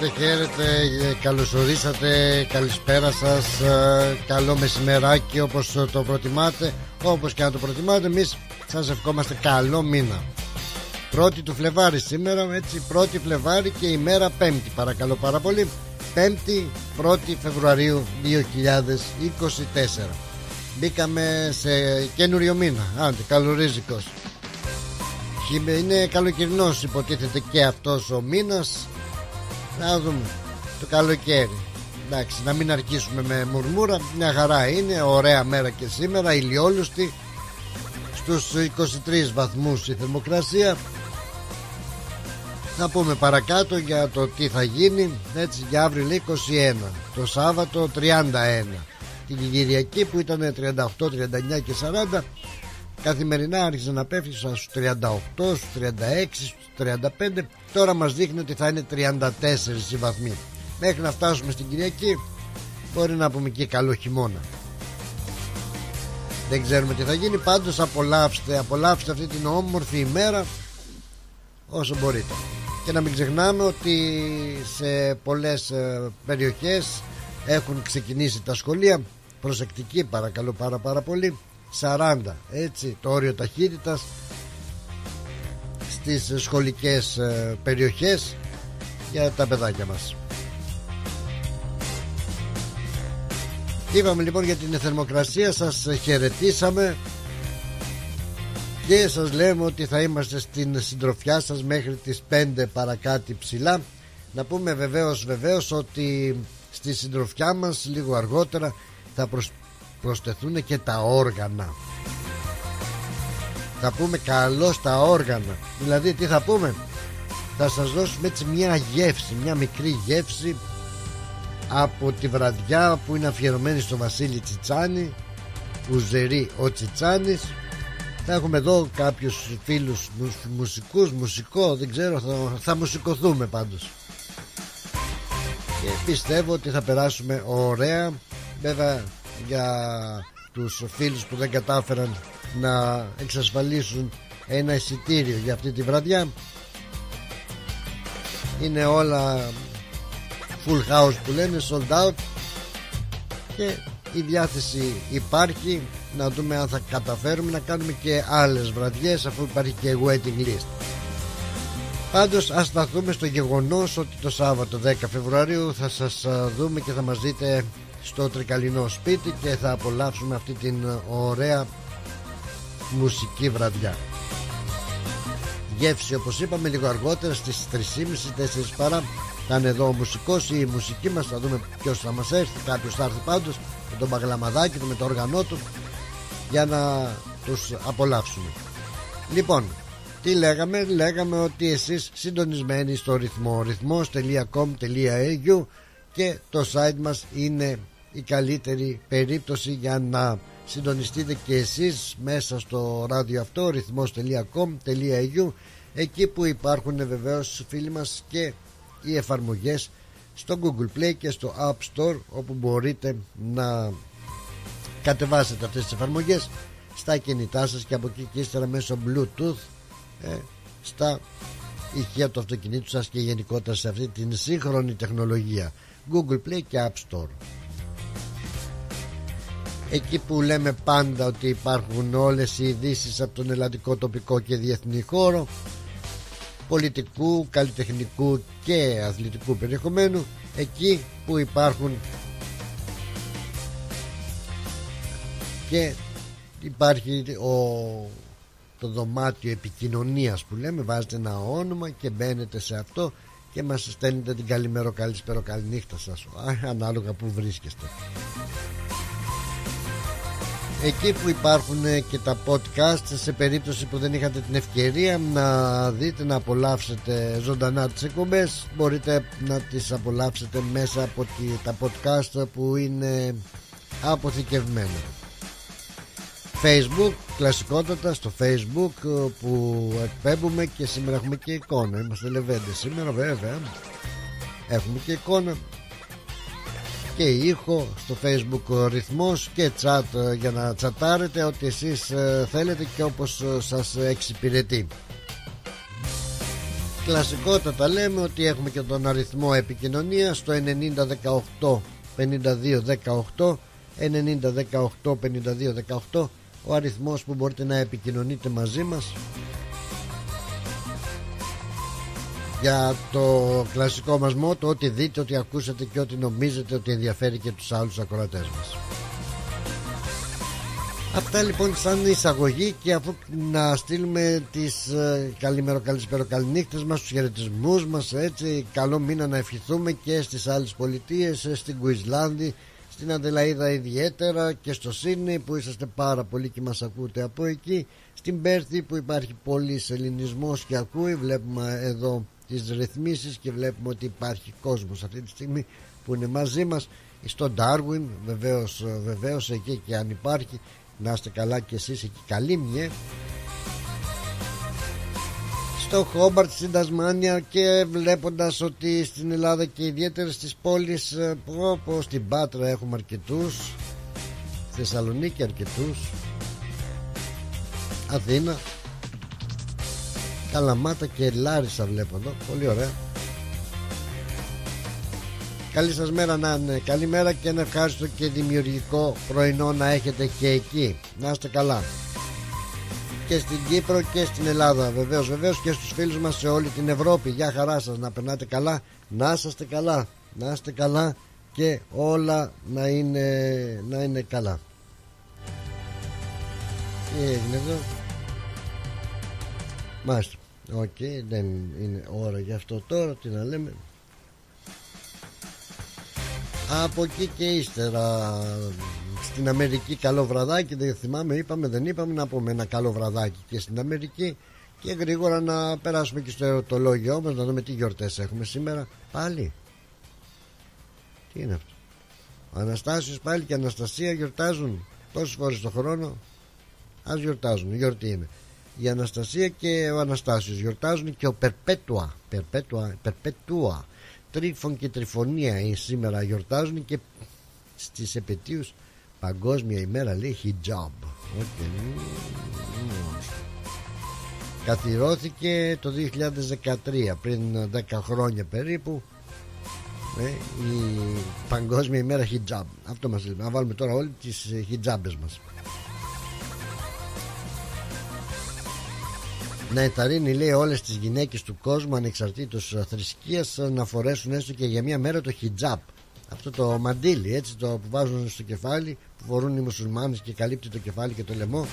Χαίρετε, χαίρετε, χαίρετε. Ε, καλωσορίσατε. Καλησπέρα σας. Ε, καλό μεσημεράκι όπως το προτιμάτε. Όπως και να το προτιμάτε, εμείς σας ευχόμαστε καλό μήνα. Πρώτη του Φλεβάρι σήμερα, έτσι, πρώτη Φλεβάρι και ημέρα Πέμπτη, παρακαλώ πάρα πολύ. Πέμπτη, 1η Φεβρουαρίου 2024. Μπήκαμε σε καινούριο μήνα. Άντε, καλορίζικος. Είναι καλοκαιρινός υποτίθεται και αυτός ο μήνας να δούμε. Το καλοκαίρι. Εντάξει να μην αρχίσουμε με μουρμούρα. Μια χαρά είναι ωραία μέρα και σήμερα. Ηλιόλουστη Στους 23 βαθμούς η θερμοκρασία. Θα πούμε παρακάτω για το τι θα γίνει. Έτσι για αύριο λέει 21 Το Σάββατο 31 Την Κυριακή που ήταν 38, 39 και 40 Καθημερινά άρχισε να πέφτει στους 38, στους 36, στους 35 Τώρα μας δείχνει ότι θα είναι 34 οι βαθμοί. Μέχρι να φτάσουμε στην Κυριακή Μπορεί να πούμε και καλό χειμώνα. Δεν ξέρουμε τι θα γίνει. Πάντως απολαύστε, απολαύστε αυτή την όμορφη ημέρα Όσο μπορείτε. Και να μην ξεχνάμε ότι σε πολλές ε, περιοχές Έχουν ξεκινήσει τα σχολεία. Προσεκτική παρακαλώ πάρα πάρα πολύ 40 έτσι το όριο ταχύτητας στις σχολικές ε, περιοχές για τα παιδάκια μας. Είπαμε λοιπόν για την θερμοκρασία σας χαιρετήσαμε και σας λέμε ότι θα είμαστε στην συντροφιά σας μέχρι τις 5 παρακάτι ψηλά. Να πούμε βεβαίως βεβαίως ότι στη συντροφιά μας λίγο αργότερα θα προσ προσθεθούν και τα όργανα. Θα πούμε καλό στα όργανα. Δηλαδή τι θα πούμε; Θα σας δώσουμε έτσι μια γεύση μια μικρή γεύση από τη βραδιά που είναι αφιερωμένη στο Βασίλη Τσιτσάνη Ουζερή ο Τσιτσάνης. Θα έχουμε εδώ κάποιους φίλους μουσικούς, μουσικό δεν ξέρω θα, θα μουσικοθούμε πάντως. Και πιστεύω ότι θα περάσουμε ωραία. Βέβαια για τους φίλους που δεν κατάφεραν να εξασφαλίσουν ένα εισιτήριο για αυτή τη βραδιά. Είναι όλα full house που λένε sold out. Και η διάθεση υπάρχει. Να δούμε αν θα καταφέρουμε να κάνουμε και άλλες βραδιές αφού υπάρχει και waiting list. Πάντως ας σταθούμε στο γεγονός ότι το Σάββατο 10 Φεβρουαρίου θα σας δούμε και θα μας δείτε στο τρικαλινό σπίτι και θα απολαύσουμε αυτή την ωραία μουσική βραδιά. Γεύση όπως είπαμε λίγο αργότερα στις 3.30-4 παρά. Θα είναι εδώ ο μουσικός ή η μουσική μας θα δούμε ποιος θα μας έρθει. Κάποιος θα έρθει πάντως με τον παγλαμαδάκι του με το όργανό του για να τους απολαύσουμε. Λοιπόν τι λέγαμε; Λέγαμε ότι εσείς συντονισμένοι στο ρυθμό ρυθμός.com.au και το site μας είναι η καλύτερη περίπτωση για να συντονιστείτε και εσείς μέσα στο ράδιο αυτό ρυθμός.com.au εκεί που υπάρχουν βεβαίως φίλοι μας και οι εφαρμογές στο Google Play και στο App Store όπου μπορείτε να κατεβάσετε αυτές τις εφαρμογές στα κινητά σας και από εκεί και ύστερα μέσω Bluetooth ε, στα ηχεία του αυτοκινήτου σας και γενικότερα σε αυτή την σύγχρονη τεχνολογία. Google Play και App Store εκεί που λέμε πάντα ότι υπάρχουν όλες οι ειδήσεις από τον ελλαδικό τοπικό και διεθνή χώρο πολιτικού, καλλιτεχνικού και αθλητικού περιεχομένου εκεί που υπάρχουν και υπάρχει ο, το δωμάτιο επικοινωνίας που λέμε βάζετε ένα όνομα και μπαίνετε σε αυτό και μας στέλνετε την καλημέρα καλησπέρα καληνύχτα σας ανάλογα που βρίσκεστε εκεί που υπάρχουν και τα podcast σε περίπτωση που δεν είχατε την ευκαιρία να δείτε να απολαύσετε ζωντανά τις εκπομπές μπορείτε να τις απολαύσετε μέσα από τα podcast που είναι αποθηκευμένα. Facebook κλασικότατα στο Facebook που εκπέμπουμε και σήμερα έχουμε και εικόνα. Είμαστε λεβέντες σήμερα βέβαια. Έχουμε και εικόνα και ήχο στο facebook ρυθμός και chat ε, για να τσατάρετε ό,τι εσείς ε, θέλετε και όπως ε, σας εξυπηρετεί. Κλασικότατα λέμε ότι έχουμε και τον αριθμό επικοινωνίας στο 9018 5218 9018 5218 ο αριθμός που μπορείτε να επικοινωνείτε μαζί μας για το κλασικό μας μότο ότι δείτε, ότι ακούσατε και ότι νομίζετε ότι ενδιαφέρει και τους άλλους ακροατές μας Αυτά λοιπόν σαν εισαγωγή και αφού να στείλουμε τις ε, καλημέρα καλησπέρα καληνύχτες μας τους χαιρετισμούς μας έτσι καλό μήνα να ευχηθούμε και στις άλλες πολιτείες ε, στην Κουισλάνδη στην Αντελαίδα ιδιαίτερα και στο Σίνι που είσαστε πάρα πολύ και μας ακούτε από εκεί στην Πέρθη που υπάρχει πολύ ελληνισμός και ακούει βλέπουμε εδώ τις ρυθμίσεις και βλέπουμε ότι υπάρχει κόσμος αυτή τη στιγμή που είναι μαζί μας. Στο Darwin βεβαίως, βεβαίως εκεί και αν υπάρχει να είστε καλά και εσείς εκεί. Καλή μια στο Χόμπαρτ στην Τασμάνια και βλέποντας ότι στην Ελλάδα και ιδιαίτερα στις πόλεις όπως στην Πάτρα έχουμε αρκετούς. Θεσσαλονίκη αρκετούς. Αθήνα Καλαμάτα και Λάρισα βλέπω εδώ. Πολύ ωραία. Καλή σας μέρα να είναι. Καλημέρα και ένα ευχάριστο και δημιουργικό πρωινό να έχετε και εκεί. Να είστε καλά. Και στην Κύπρο και στην Ελλάδα. Βεβαίως βεβαίως και στους φίλους μας σε όλη την Ευρώπη. Γεια χαρά σας. Να περνάτε καλά. Να είστε καλά. Να είστε καλά και όλα να είναι, να είναι καλά. Τι έγινε εδώ; Μάλιστα Οκ, δεν είναι ώρα γι' αυτό τώρα, τι να λέμε. Από εκεί και ύστερα στην Αμερική καλό βραδάκι, δεν θυμάμαι, είπαμε, δεν είπαμε να πούμε ένα καλό βραδάκι και στην Αμερική και γρήγορα να περάσουμε και στο εορτολόγιο μας να δούμε τι γιορτές έχουμε σήμερα. Πάλι. Τι είναι αυτό; Ο Αναστάσιος πάλι και Αναστασία γιορτάζουν; Τόσες φορές το χρόνο; Ας γιορτάζουν, γιορτή είναι η Αναστασία και ο Αναστάσιος γιορτάζουν και ο Περπέτουα Περπέτουα, Περπέτουα Τρίφων και Τριφωνία σήμερα γιορτάζουν και στις επαιτίους Παγκόσμια ημέρα λέει hijab okay. Καθιερώθηκε το 2013 πριν 10 χρόνια περίπου ε, η Παγκόσμια ημέρα hijab Αυτό μας λέει Να βάλουμε τώρα όλοι τις hijabes μας να ενθαρρύνει λέει όλες τις γυναίκες του κόσμου ανεξαρτήτως θρησκείας να φορέσουν έστω και για μια μέρα το χιτζάπ. Αυτό το μαντίλι έτσι το που βάζουν στο κεφάλι που φορούν οι μουσουλμάνες και καλύπτει το κεφάλι και το λαιμό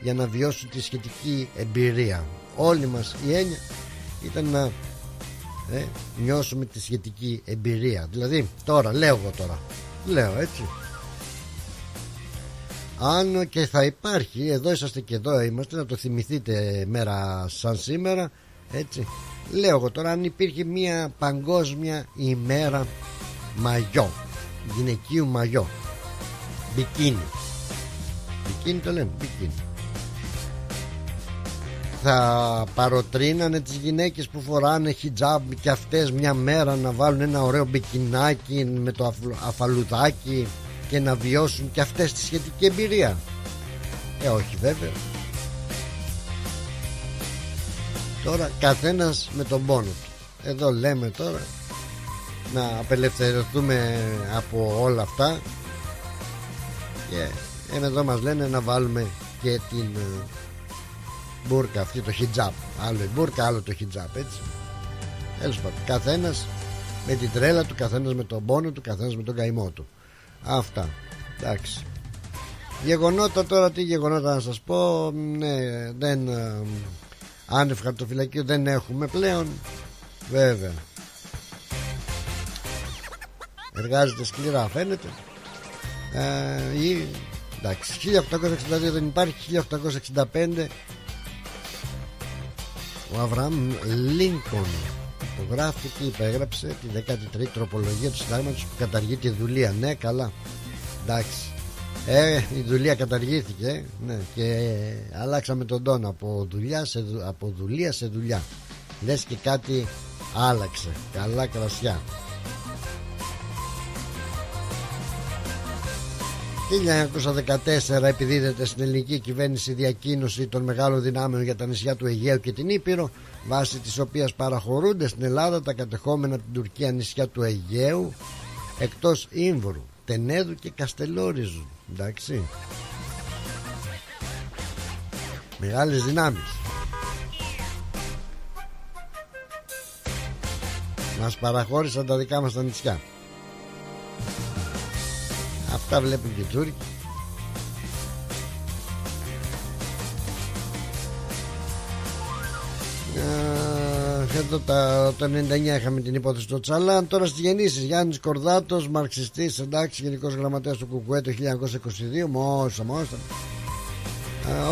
για να βιώσουν τη σχετική εμπειρία. Όλη μας η έννοια ήταν να ε, νιώσουμε τη σχετική εμπειρία. Δηλαδή τώρα λέω εγώ τώρα λέω έτσι αν και θα υπάρχει εδώ είσαστε και εδώ είμαστε να το θυμηθείτε μέρα σαν σήμερα έτσι. Λέω εγώ τώρα αν υπήρχε μια παγκόσμια ημέρα μαγιό γυναικείου μαγιό μπικίνι. Μπικίνι το λέμε μπικίνι. Θα παροτρύνανε τις γυναίκες που φοράνε χιτζάμπ και αυτές μια μέρα να βάλουν ένα ωραίο μπικινάκι με το αφαλουδάκι και να βιώσουν και αυτές τη σχετική εμπειρία. Ε όχι βέβαια. Τώρα καθένας με τον πόνο του. Εδώ λέμε τώρα Να απελευθερωθούμε από όλα αυτά Και εδώ μας λένε να βάλουμε και την ε, μπουρκα αυτή το χιτζάπ. Άλλο η μπουρκα άλλο το χιτζάπ έτσι. Τέλος πάντων καθένας με την τρέλα του Καθένας με τον πόνο του Καθένας με τον καημό του Αυτά. Εντάξει. Γεγονότα τώρα τι γεγονότα να σας πω. Ναι δεν ε, Άνευ χαρτοφυλακίου δεν έχουμε πλέον. Βέβαια. Εργάζεται σκληρά φαίνεται. Ε, ή, Εντάξει 1862 δεν υπάρχει 1865 Ο Αβραάμ Λίνκον το γράφει και υπέγραψε τη 13η τροπολογία του συντάγματος που καταργεί τη δουλεία ναι καλά εντάξει ε, η δουλεία καταργήθηκε ναι, και αλλάξαμε τον τόνο από δουλειά σε, από δουλεία σε δουλειά. Λες και κάτι άλλαξε. Καλά κρασιά. 1914 επιδίδεται στην ελληνική κυβέρνηση διακίνωση των μεγάλων δυνάμεων για τα νησιά του Αιγαίου και την Ήπειρο βάσει της οποίας παραχωρούνται στην Ελλάδα τα κατεχόμενα από την Τουρκία νησιά του Αιγαίου εκτός Ήμβρου, Τενέδου και Καστελόριζου εντάξει. Μεγάλες δυνάμεις. Μας παραχώρησαν τα δικά μας τα νησιά. Αυτά βλέπουν και οι Τούρκοι εδώ το 99 είχαμε την υπόθεση του Τσαλάν. Τώρα στις γεννήσεις Γιάννης Κορδάτος, μαρξιστής, εντάξει, γενικός γραμματέας του Κουκουέ το 1922. Μόσα, μόσα.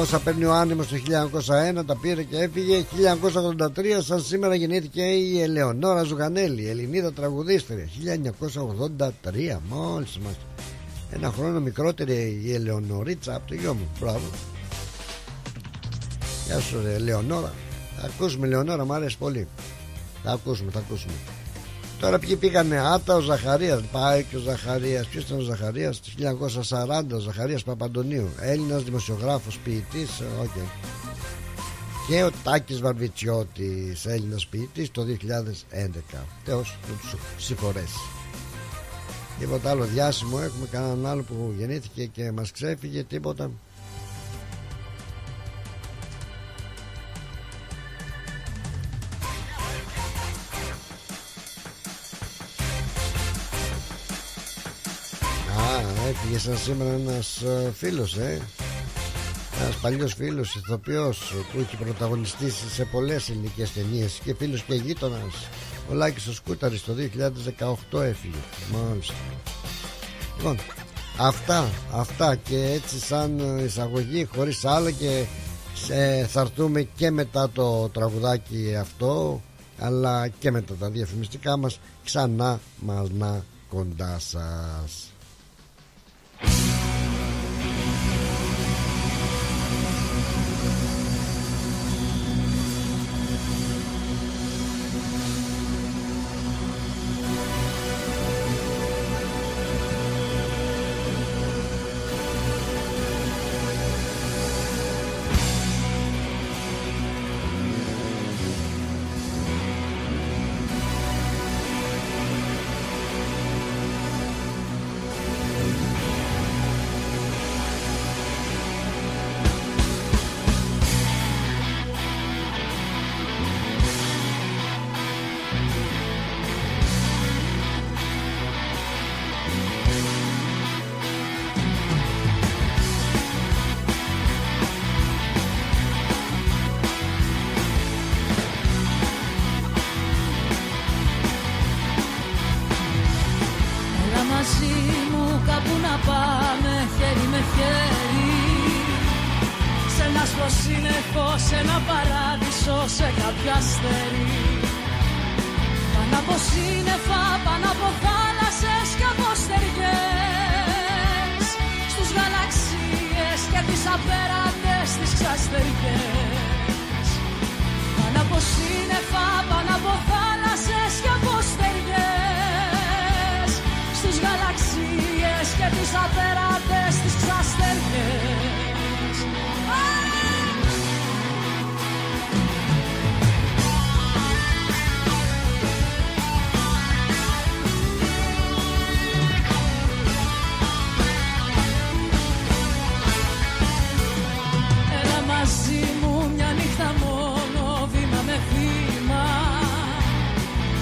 όσα παίρνει ο άνεμος το 1901 τα πήρε και έφυγε 1983 σαν σήμερα γεννήθηκε η Ελεονόρα Ζουγανέλη Ελληνίδα τραγουδίστρια 1983 μόλις μας ένα χρόνο μικρότερη η Ελεονορίτσα από το γιο μου μπράβο Γεια σου ρε Ελεονόρα θα ακούσουμε Λεωνόρα μου αρέσει πολύ. Θα ακούσουμε θα ακούσουμε. Τώρα ποιοι πήγανε Άτα ο Ζαχαρίας Πάει και ο Ζαχαρίας. Ποιος ήταν ο Ζαχαρίας; Το 1940 ο Ζαχαρίας Παπαντονίου. Έλληνας δημοσιογράφος ποιητής okay. Και ο Τάκης Βαρβιτσιώτης Έλληνας ποιητής το 2011 Θεός να τους συγχωρέσει. Τίποτα άλλο διάσημο Έχουμε κανέναν άλλο που γεννήθηκε και μας ξέφυγε Τίποτα έφυγε σαν σήμερα ένας ε, φίλος ε. Ένας παλιός φίλος ηθοποιός που έχει πρωταγωνιστήσει σε πολλές ελληνικές ταινίες και φίλος και γείτονας. Ο Λάκης ο Σκούταρης το 2018 έφυγε. Μάλιστα. Λοιπόν αυτά, αυτά και έτσι σαν εισαγωγή χωρίς άλλα και ε, θα έρθουμε και μετά το τραγουδάκι αυτό αλλά και μετά τα διαφημιστικά μας ξανά μαλνά κοντά σας Bye. που να πάμε χέρι με χέρι. Σε ένα στο σύννεφο, σε ένα παράδεισο, σε κάποια αστέρι. Πάνω από σύννεφα, πάνω από θάλασσες και από στεριές Στους γαλαξίες και τις απέραντες τις ξαστεριές Πάνω από σύννεφα, πάνω από θάλασσες και από και τους ατέραντες τις ξαστέρνες Έλα μαζί μου μια νύχτα μόνο βήμα με βήμα.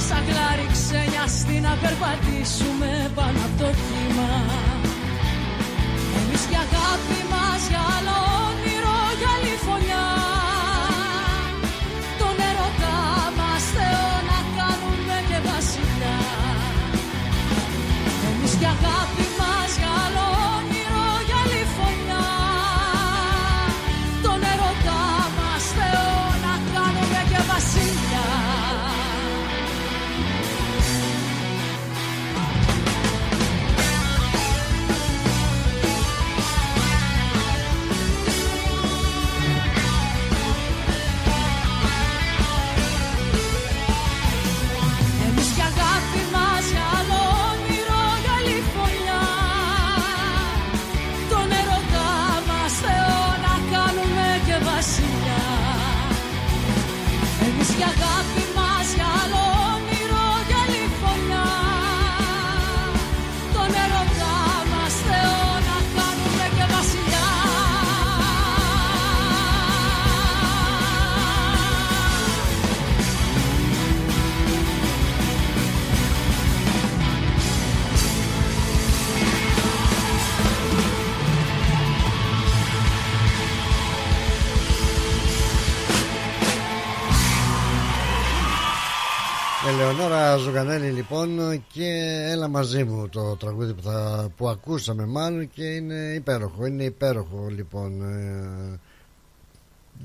Σαν κλάρι ξένια στην να περπατήσουμε πάνω από το κύμα αγάπη μας για άλλο όνειρο για άλλη φωλιά Ελεονόρα Ζουγανέλη λοιπόν και έλα μαζί μου το τραγούδι που, θα, που ακούσαμε μάλλον και είναι υπέροχο, είναι υπέροχο λοιπόν ε,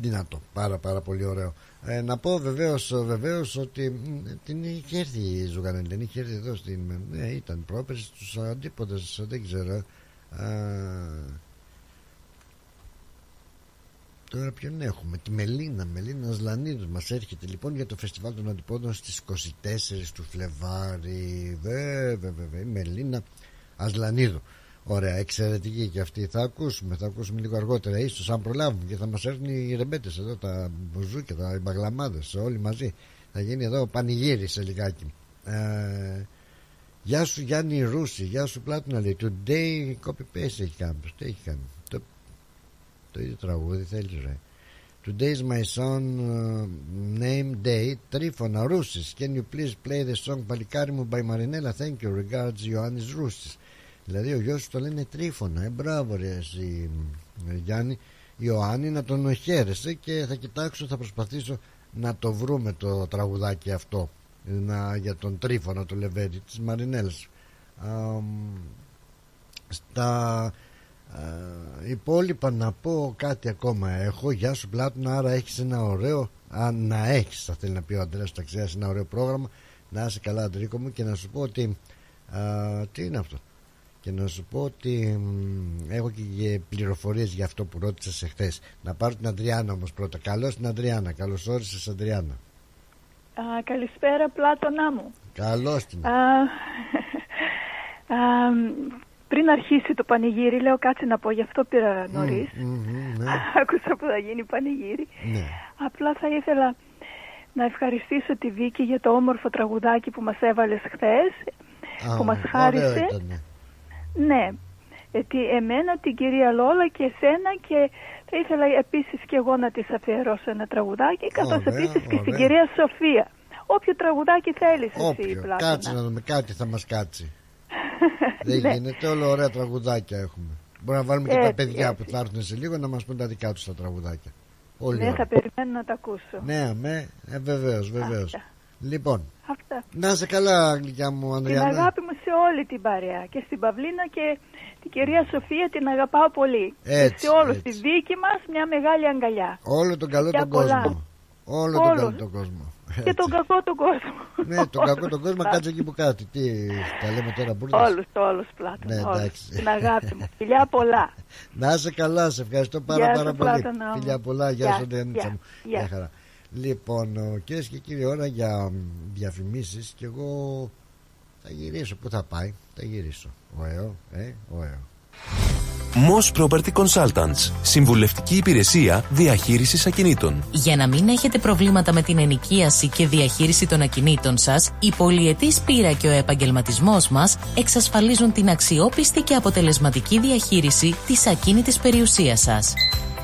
δυνατό, πάρα πάρα πολύ ωραίο. Ε, να πω βεβαίως, βεβαίως ότι μ, την είχε έρθει η Ζουγανέλη, δεν είχε έρθει εδώ στην ναι, ήταν πρόπερση στους αντίποδες, δεν ξέρω ε, Τώρα ποιον έχουμε, τη Μελίνα, Μελίνα Σλανίδου. Μας έρχεται λοιπόν για το φεστιβάλ των αντιπόδων στις 24 του Φλεβάρι. Βέβαια, βέβαια, η Μελίνα Ασλανίδου. Ωραία, εξαιρετική και αυτή. Θα ακούσουμε, θα ακούσουμε λίγο αργότερα. Ίσως αν προλάβουμε και θα μας έρθουν οι ρεμπέτες εδώ, τα μπουζούκια, τα μπαγλαμάδες, όλοι μαζί. Θα γίνει εδώ πανηγύρι σε λιγάκι. Ε, γεια σου Γιάννη Ρούση, γεια σου Πλάτωνα λέει. Today copy paste έχει κάνει. Τι έχει κάνει. Το το ίδιο τραγούδι θέλεις ρε. Today is my son uh, name day Τρίφωνα Ρούσης. Can you please play the song Παλικάρι μου by Marinella; Thank you regards Ιωάννης Ρούσης. Δηλαδή ο γιος σου το λένε Τρίφωνα. Ε, Μπράβο ρε εσύ ε, Γιάννη. Ιωάννη να τον χαίρεσαι και θα κοιτάξω θα προσπαθήσω να το βρούμε το τραγουδάκι αυτό να, για τον Τρίφωνα το Λεβέντη της Μαρινέλας. Α, στα ε, υπόλοιπα να πω κάτι ακόμα έχω. Γεια σου Πλάτωνα άρα έχεις ένα ωραίο α, να έχεις θα θέλει να πει ο Αντρέας Ταξιάς ένα ωραίο πρόγραμμα. Να είσαι καλά Αντρίκο μου και να σου πω ότι α, τι είναι αυτό; Και να σου πω ότι μ, έχω και πληροφορίες για αυτό που ρώτησες εχθές. Να πάρω την Αντριάννα όμως πρώτα. Καλώς την Αντριάννα καλώς όρισες Αντριάννα. Α, καλησπέρα Πλάτωνά μου. καλώς την. Α, α, πριν αρχίσει το πανηγύρι, λέω κάτσε να πω, γι' αυτό πήρα νωρίς. Μμμ, μμμ, ναι. Άκουσα που θα γίνει πανηγύρι. ναι. Απλά θα ήθελα να ευχαριστήσω τη Βίκη για το όμορφο τραγουδάκι που μας έβαλες χθες, Α, που μας ωραίο χάρισε. ήτανε. Ναι, γιατί εμένα, την κυρία Λόλα και εσένα και θα ήθελα επίσης και εγώ να της αφιερώσω ένα τραγουδάκι, καθώς Ωραία, επίσης και στην ωραία. κυρία Σοφία. Όποιο τραγουδάκι θέλεις εσύ, Όποιο, Πλάτωνα. κάτσε να δούμε κάτι θα μας κάτσει Δεν Ναι. γίνεται, όλο ωραία τραγουδάκια έχουμε. Μπορεί να βάλουμε και τα Έτσι, παιδιά έτσι. που θα έρθουν σε λίγο να μας πούν τα δικά τους τα τραγουδάκια. Πολύ Ναι, ωραία. θα περιμένω να τα ακούσω. Ναι, αμέ, ε, βεβαίως, βεβαίως. Αυτά. Λοιπόν, Αυτά. να είσαι καλά, γλυκιά μου, Την Ανδριάννα. αγάπη μου σε όλη την παρέα. Και στην Παυλίνα και την κυρία Σοφία την αγαπάω πολύ. Έτσι, και σε όλους έτσι. τη δίκη μας μια μεγάλη αγκαλιά. Όλο τον καλό Για τον πολλά. κόσμο. Όλο τον Όλους. καλό τον κόσμο. Και Έτσι. τον κακό τον κόσμο. Ναι, τον κακό τον κόσμο, κάτσε εκεί που κάτι. Τι, τα λέμε τώρα μπουρδες; Όλους, όλους πλάτων. Ναι, όλους. εντάξει. Την αγάπη μου. Φιλιά πολλά. Να είσαι καλά, σε ευχαριστώ πάρα Γεια πάρα σου, πολύ. Πλάτωνα μου. Φιλιά πολλά, γεια Γεια, σου, Αντριανίτσα γεια, μου. γεια. Γεια χαρά. Λοιπόν, κυρίε και κύριοι, ώρα για διαφημίσεις και εγώ θα γυρίσω. Πού θα πάει, θα γυρίσω. Ωραίο, ε, ωραίο. Moss Property Consultants. Συμβουλευτική υπηρεσία διαχείρισης ακινήτων. Για να μην έχετε προβλήματα με την ενοικίαση και διαχείριση των ακινήτων σας, η πολυετής πείρα και ο επαγγελματισμός μας εξασφαλίζουν την αξιόπιστη και αποτελεσματική διαχείριση της ακίνητης περιουσίας σας.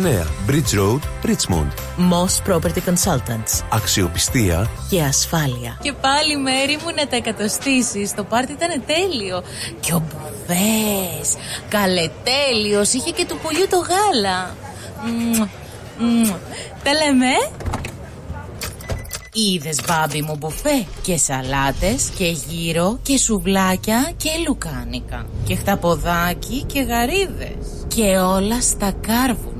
Bridge Road, Richmond. Moss Property Consultants. Αξιοπιστία Και ασφάλεια. Και πάλι μέρη μου να τα εκατοστήσεις. Το πάρτι ήταν τέλειο. Και ο Μπουβές, καλετέλειος, είχε και του πουλιού το γάλα. Μμμ, μμμ. Τα λέμε. Είδες μπάμπι μου μπουφέ και σαλάτες και γύρο και σουβλάκια και λουκάνικα και χταποδάκι και γαρίδες και όλα στα κάρβουνα.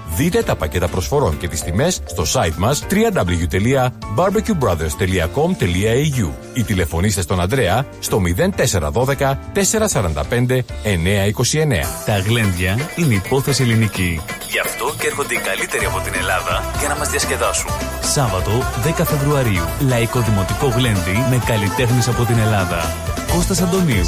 Δείτε τα πακέτα προσφορών και τις τιμές στο site μας www.barbecuebrothers.com.au ή τηλεφωνήστε στον Ανδρέα στο 0412 445 929. Τα γλέντια είναι υπόθεση ελληνική. Γι' αυτό και έρχονται οι καλύτεροι από την Ελλάδα για να μας διασκεδάσουν. Σάββατο 10 Φεβρουαρίου. Λαϊκό Δημοτικό Γλέντι με καλλιτέχνες από την Ελλάδα. Κώστας Αντωνίου.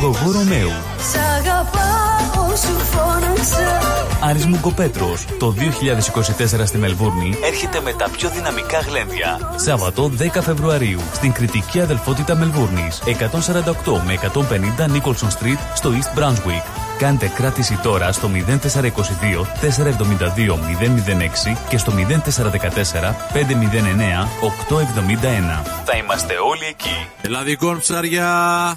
Γογό Ρωμαίου. Σ' αγαπάω σου φώναξα Άρης Μουγκοπέτρος. Το 2024 στη Μελβούρνη έρχεται με τα πιο δυναμικά γλένδια. Σάββατο 10 Φεβρουαρίου στην κριτική αδελφότητα Μελβούρνης. 148 με 150 Nicholson Street στο East Brunswick. Κάντε κράτηση τώρα στο 0422 472 006 και στο 0414 509 871. Θα είμαστε όλοι εκεί. Ελλαδικών ψάρια.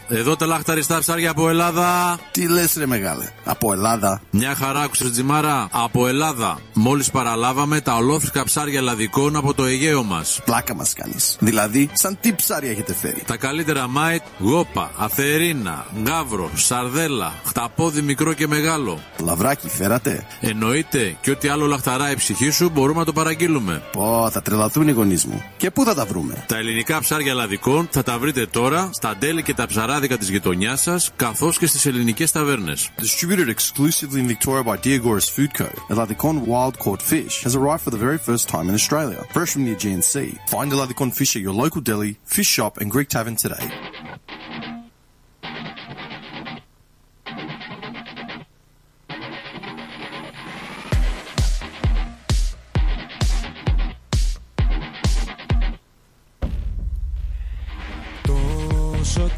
Εδώ τα λαχταριστά ψάρια από Ελλάδα. Τι λες, ρε μεγάλε, από Ελλάδα. Μια χαρά, άκουσες Τζιμάρα. Από Ελλάδα. Μόλις παραλάβαμε τα ολόφρεσκα ψάρια ελλαδικών από το Αιγαίο μας. Πλάκα μας κάνεις. Δηλαδή, σαν τι ψάρια έχετε φέρει. Τα καλύτερα mate, γόπα, αθερίνα, γάβρο, σαρδέλα, χταπόδι μικρό και μεγάλο. Λαβράκι φέρατε. Εννοείται και ό,τι άλλο λαχταρά η ψυχή σου μπορούμε να το παραγγείλουμε. Πω, θα τρελαθούν οι γονείς μου. Και πού θα τα βρούμε; Τα ελληνικά ψάρια ελλαδικών θα τα βρείτε τώρα στα ντέλη και τα ψαράδικα της γειτονιάς σας, καθώς και στις ελληνικές ταβέρνες. Distributed exclusively in Victoria by Diagoras Food Co. Eladicon wild caught fish has arrived for the very first time in Australia, fresh from the Aegean Sea. Find Eladicon fish at your local deli, fish shop, and Greek tavern today.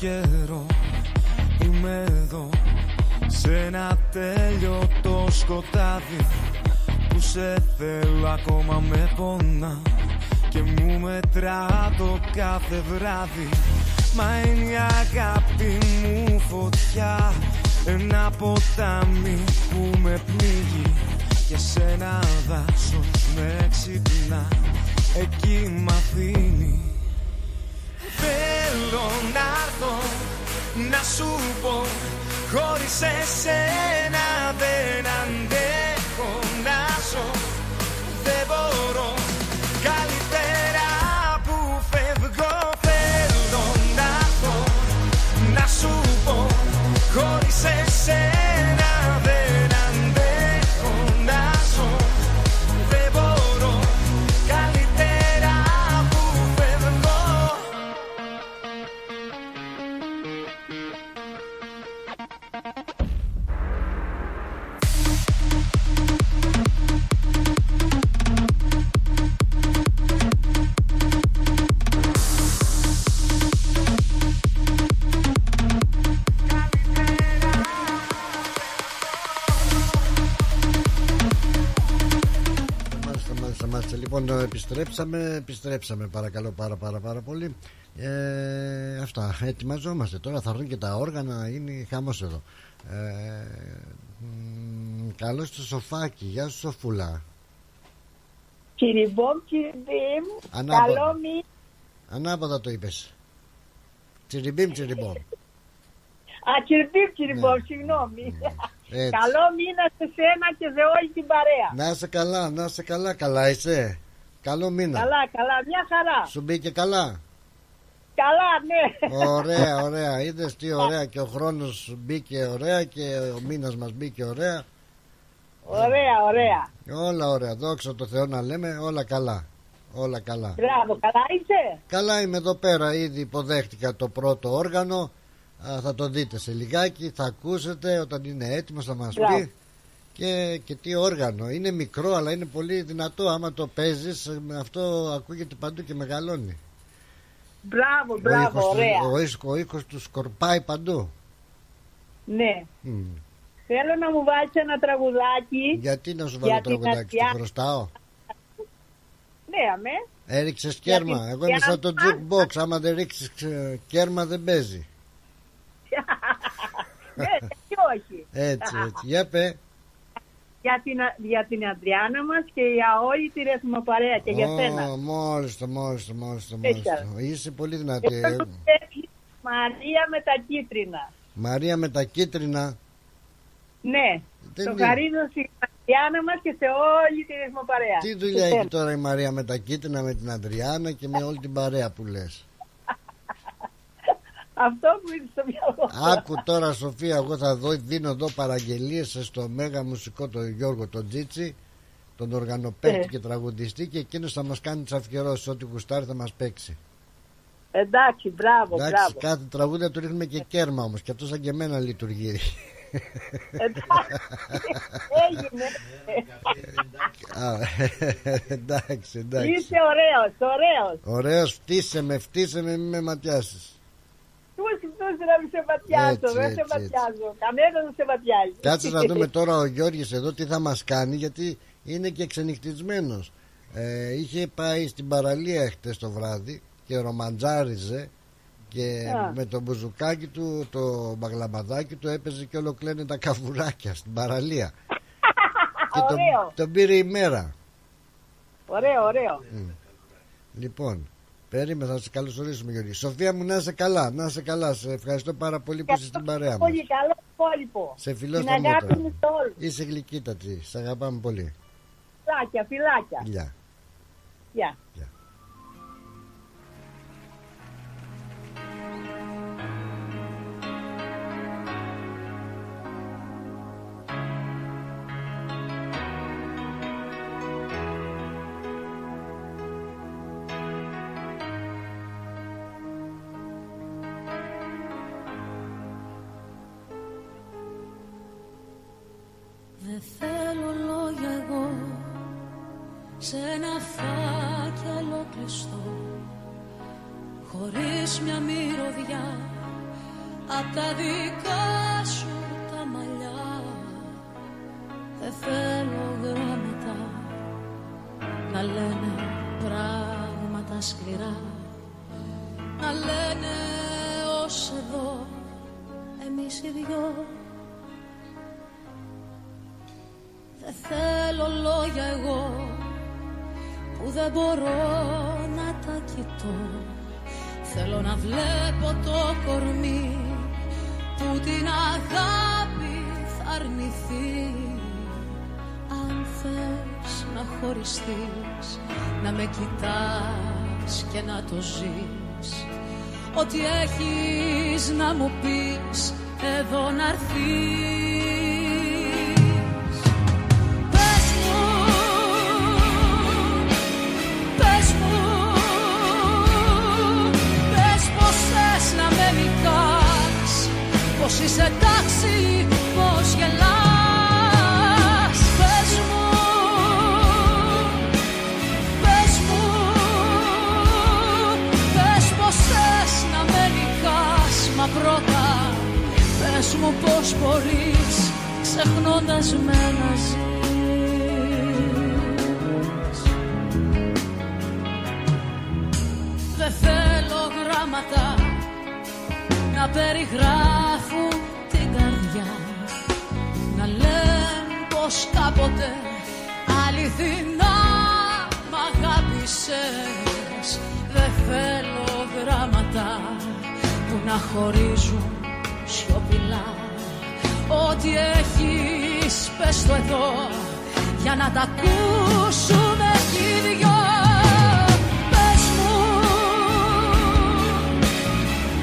Καιρό. Είμαι εδώ σε ένα τέλειωτο σκοτάδι που σε θέλω ακόμα με πονά και μου μετρά το κάθε βράδυ. Μα είναι η αγάπη μου φωτιά ένα ποτάμι που με πνίγει και σε ένα δάσος με ξυπνά. Εκεί μ' αφήνει Θέλω να έρθω να σου πω Χωρίς εσένα δεν αντέχω να ζω. Δεν μπορώ μάλιστα, μάλιστα. Λοιπόν, ε, επιστρέψαμε, επιστρέψαμε παρακαλώ πάρα πάρα πάρα πολύ. Ε, αυτά, ετοιμαζόμαστε τώρα, θα έρθουν και τα όργανα, είναι χαμός εδώ. Ε, μ, Καλό στο σοφάκι. Γεια σου, Σοφούλα. Κυριμπομ, κυριμπιμ. Ανάποδα. Καλό μήνα. Ανάποδα το είπες. Τσιριμπίμ, τσιριμπόμ. Α, κυριμπιμ, κυριμπομ, Ναι. συγγνώμη. Έτσι. Καλό μήνα σε σένα και σε όλη την παρέα. Να είσαι καλά, να είσαι καλά. Καλά είσαι. Καλό μήνα. Καλά, καλά, μια χαρά. Σου μπήκε καλά; Καλά, ναι. Ωραία, ωραία. Είδες τι ωραία και ο χρόνος μπήκε ωραία και ο μήνας μας μπήκε ωραία. Ωραία, ωραία. Όλα ωραία. Δόξα τω Θεώ να λέμε. Όλα καλά. Όλα καλά. Μπράβο, καλά είσαι. Καλά είμαι εδώ πέρα. Ήδη υποδέχτηκα το πρώτο όργανο. Α, θα το δείτε σε λιγάκι. Θα ακούσετε όταν είναι έτοιμος θα μας Μπράβο. πει. Και, και τι όργανο. Είναι μικρό αλλά είναι πολύ δυνατό. Άμα το παίζεις με αυτό ακούγεται παντού και μεγαλώνει. Μπράβο, ο, μπράβο, ήχος του, ωραία. ο, ήχος, ο ήχος του σκορπάει παντού. Ναι. Μμ. Θέλω να μου βάλεις ένα τραγουδάκι. Γιατί να σου Για βάλω την τραγουδάκι, το Αττιά. χρωστάω; Ναι, αμέ. Έριξες κέρμα. την Εγώ είμαι σαν το Αττιά. jukebox. Άμα δεν ρίξεις κέρμα δεν παίζει. Ναι, και όχι. Έτσι, έτσι. Για πε. Για την, για την Αντριάννα μας και για όλη τη ρεθμοπαρέα και για Ω, σένα. Μόλις το, μόλις το, μόλις το, Έτσι. μόλις το. Είσαι πολύ δυνατή. Εδώ ε. σου στέλνει Μαρία με τα κίτρινα. Μαρία με τα κίτρινα. Ναι, Δεν το είναι. χαρίζω στην Αντριάννα μας και σε όλη τη ρεθμοπαρέα. Τι δουλειά έχει τώρα η Μαρία με τα κίτρινα, με την Αντριάννα και με όλη την παρέα που λες; Αυτό που είναι στο μυαλό. Άκου τώρα Σοφία, εγώ θα δω, δίνω εδώ παραγγελίες στο μέγα μουσικό τον Γιώργο τον Τζίτσι, τον οργανοπαίχτη Ναι. και τραγουδιστή και εκείνος θα μας κάνει τις αφιερώσεις, ό,τι γουστάρει θα μας παίξει. Εντάξει, μπράβο, Εντάξει, μπράβο. κάθε τραγούδι θα του ρίχνουμε και κέρμα όμως και αυτός σαν και εμένα λειτουργεί. Έγινε. Α, εντάξει, εντάξει. Είσαι ωραίος, ωραίος. Ωραίος, φτύσε με, φτύσε με, μη με ματιάσεις. Τούση, τούση να μην σε ματιάσω, Έτσι, δεν σε έτσι, ματιάζω. Κανένα δεν σε ματιάζει. Κάτσε να δούμε τώρα ο Γιώργης εδώ τι θα μας κάνει γιατί είναι και ξενυχτισμένος. Ε, είχε πάει στην παραλία χτες το βράδυ και ρομαντζάριζε και Α. με το μπουζουκάκι του, το μπαγλαμπαδάκι του έπαιζε και όλο κλαίνε τα καβουράκια στην παραλία. και τον, Ωραίο. τον πήρε η μέρα. Ωραίο, ωραίο. Λοιπόν, περίμενα θα σε καλωσορίσουμε Γιώργη. Σοφία μου να είσαι καλά, να είσαι καλά. Σε ευχαριστώ πάρα πολύ που είσαι στην παρέα μας. Πολύ καλό υπόλοιπο. Σε φιλώ Την στα αγάπη μούτρα. μου σε όλους. Είσαι γλυκύτατη, σε αγαπάμε πολύ. Φιλάκια, φιλάκια. Γεια. Γεια. Δεν μια μυρωδιά απ' τα δικά σου τα μαλλιά. Δεν θέλω γράμματα να λένε πράγματα σκληρά να λένε ως εδώ εμείς οι δυο. Δεν θέλω λόγια εγώ που δεν μπορώ να τα κοιτώ Θέλω να βλέπω το κορμί που την αγάπη θα αρνηθεί. Αν θες να χωριστείς, να με κοιτάς και να το ζεις. Ό,τι έχεις να μου πεις εδώ να έρθεις να χωρίζουν σιωπηλά. Ό,τι έχεις πες το εδώ για να τα ακούσουμε κι οι δυο. Πες μου,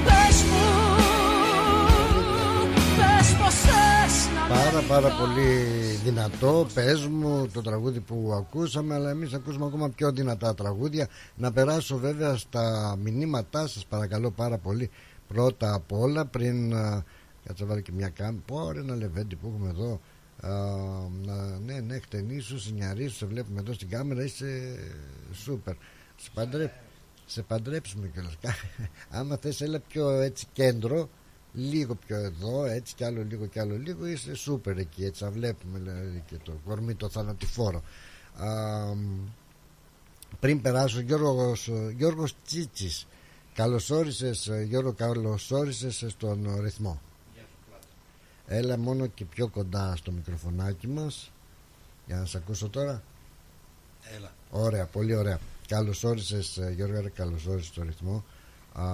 πες μου, πες πως θες να με Πάρα πάρα πολύ δυνατό Πες μου το τραγούδι που ακούσαμε Αλλά εμείς ακούσαμε ακόμα πιο δυνατά τραγούδια. Να περάσω βέβαια στα μηνύματά σας Παρακαλώ πάρα πολύ Πρώτα απ' όλα πριν α, Κάτσε να βάλω και μια κάμερα Πω ρε ένα λεβέντι που έχουμε εδώ α, να, Ναι ναι χτενίσου Συνιαρίσου Σε βλέπουμε εδώ στην κάμερα Είσαι σούπερ. Σε, παντρέ, σε παντρέψουμε κιόλας. Άμα θες έλα πιο έτσι κέντρο λίγο πιο εδώ, έτσι κι άλλο λίγο κι άλλο λίγο, είσαι σούπερ εκεί, έτσι θα βλέπουμε δηλαδή και το κορμί το θανατηφόρο. Α, πριν περάσω, Γιώργος, Γιώργος Τσίτσης, καλώς όρισες, Γιώργο, καλώς όρισες στον ρυθμό. Έλα μόνο και πιο κοντά στο μικροφωνάκι μας, για να σε ακούσω τώρα. Έλα. Ωραία, πολύ ωραία. Καλώς όρισες Γιώργο, ρε, καλώς όρισες στο ρυθμό. Α,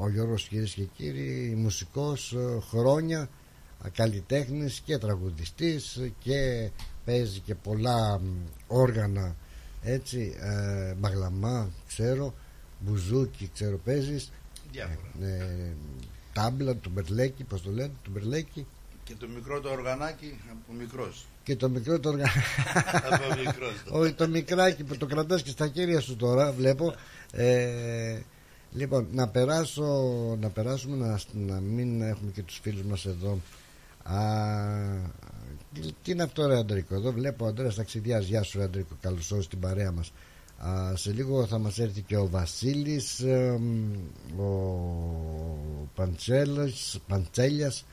ο Γιώργος κυρίες και κύριοι μουσικός ε, χρόνια α, καλλιτέχνης και τραγουδιστής και παίζει και πολλά μ, όργανα έτσι ε, μαγλαμά ξέρω μπουζούκι ξέρω παίζεις Διάφορα. ε, τάμπλα του Μπερλέκη πως το λένε του Μπερλέκη Και το μικρό το οργανάκι από μικρός. και το μικρό το οργα... από μικρός. το. Όχι το μικράκι που το κρατάς και στα χέρια σου τώρα βλέπω ε, Λοιπόν να περάσω Να περάσουμε να, να μην έχουμε και τους φίλους μας εδώ Α, τι, τι είναι αυτό ρε Αντρίκο; Εδώ βλέπω ο Αντρέας ταξιδιάς Γεια σου ρε Αντρίκο Καλώς ήρθες στην παρέα μας Α, σε λίγο θα μας έρθει και ο Βασίλης ε, ο Παντσέλας, Παντσέλιας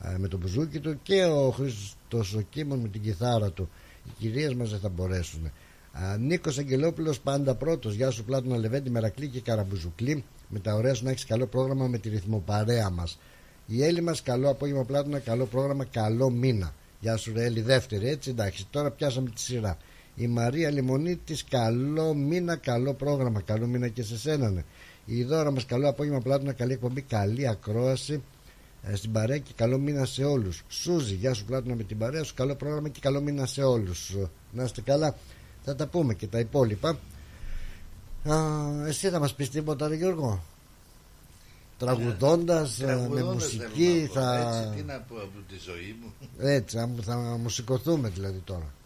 ε, με το μπουζούκι του και ο Χρήστος ο Κίμων με την κιθάρα του. Οι κυρίες μας δεν θα μπορέσουν. Α, Νίκος Αγγελόπουλος πάντα πρώτος. Γεια σου Πλάτωνα Λεβέντη Μερακλή και Καραμπουζουκλή. Με τα ωραία σου να έχεις καλό πρόγραμμα με τη ρυθμοπαρέα μας. Η Έλλη μας καλό απόγευμα Πλάτωνα καλό πρόγραμμα καλό μήνα. Γεια σου ρε Έλλη δεύτερη έτσι εντάξει. Τώρα πιάσαμε τη σειρά η Μαρία Λιμονίτης καλό μήνα καλό πρόγραμμα καλό μήνα και σε σένα ναι. η Δώρα μας καλό απόγευμα Πλάτωνα καλή εκπομπή καλή ακρόαση ε, στην παρέα και καλό μήνα σε όλους Σούζη γεια σου Πλάτωνα με την παρέα σου καλό πρόγραμμα και καλό μήνα σε όλους να είστε καλά θα τα πούμε και τα υπόλοιπα Α, εσύ θα μας πεις τίποτα ρε Γιώργο; Τραγουδώντας ε, με Τραγουδώντας μουσική θέλω να πω. θα... Έτσι, τι να πω από τη ζωή μου. έτσι θα, θα μουσικοθούμε δηλαδή τώρα Θα το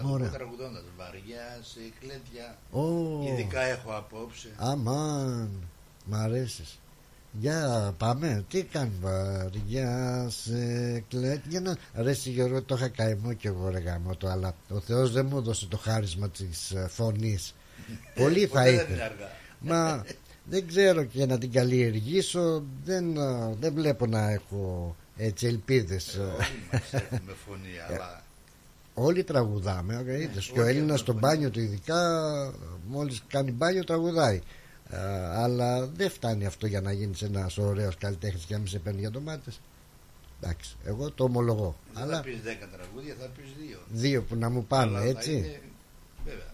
Ωραία. πω τραγουδώντας. Βαριά σε κλέντια. Ω. Ειδικά έχω απόψε. Αμάν Μ' αρέσεις Για πάμε Τι κάνεις βαριά σε κλέτ Για να αρέσει Γιώργο το είχα καημό και εγώ ρε γάμο το Αλλά ο Θεός δεν μου έδωσε το χάρισμα της ε, φωνής Πολύ θα Ποτέ δεν ήθελα είναι αργά. Μα δεν ξέρω και να την καλλιεργήσω Δεν, ε, δεν βλέπω να έχω έτσι ελπίδες Όλοι μας έχουμε φωνή, αλλά Όλοι τραγουδάμε, okay, είδες. και ο όχι Έλληνας αυτό στο μπάνιο του ειδικά μόλις κάνει μπάνιο τραγουδάει. Ε, αλλά δεν φτάνει αυτό για να γίνεις ένας ωραίος καλλιτέχνης και να μην σε παίρνει για ντομάτες. Εντάξει, εγώ το ομολογώ. δεν αλλά θα πεις δέκα τραγούδια, θα πεις δύο. δύο που να μου πάνε, Αλλά θα έτσι. είναι- Βέβαια.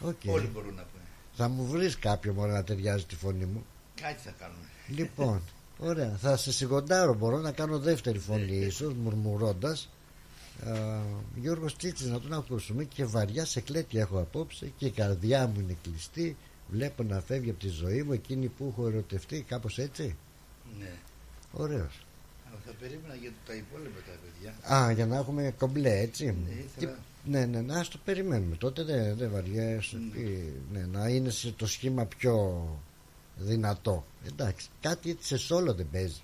Οκ. Όλοι μπορούν να πούνε. Θα μου βρεις κάποιο μόνο να ταιριάζει τη φωνή μου. Κάτι θα κάνουμε. Λοιπόν, ωραία. Θα σε σιγοντάρω. Μπορώ να κάνω δεύτερη Ναι, φωνή, ίσως μουρμουρώντας. Γιώργος Τσίτσης να τον ακούσουμε και βαριά σεκλέτια έχω απόψε και η καρδιά μου είναι κλειστή. Βλέπω να φεύγει από τη ζωή μου εκείνη που έχω ερωτευτεί, κάπως έτσι; Ναι. Ωραίος. Αλλά θα περίμενα για τα υπόλοιπα τα παιδιά. Α, για να έχουμε κομπλέ, έτσι. Ναι, Τι- ήθελα- ναι, ναι, να ας το περιμένουμε. Τότε δεν δεν βαριέσαι. Τι- Ναι, να είναι σε το σχήμα πιο δυνατό. Εντάξει, κάτι έτσι σε σόλο δεν παίζει.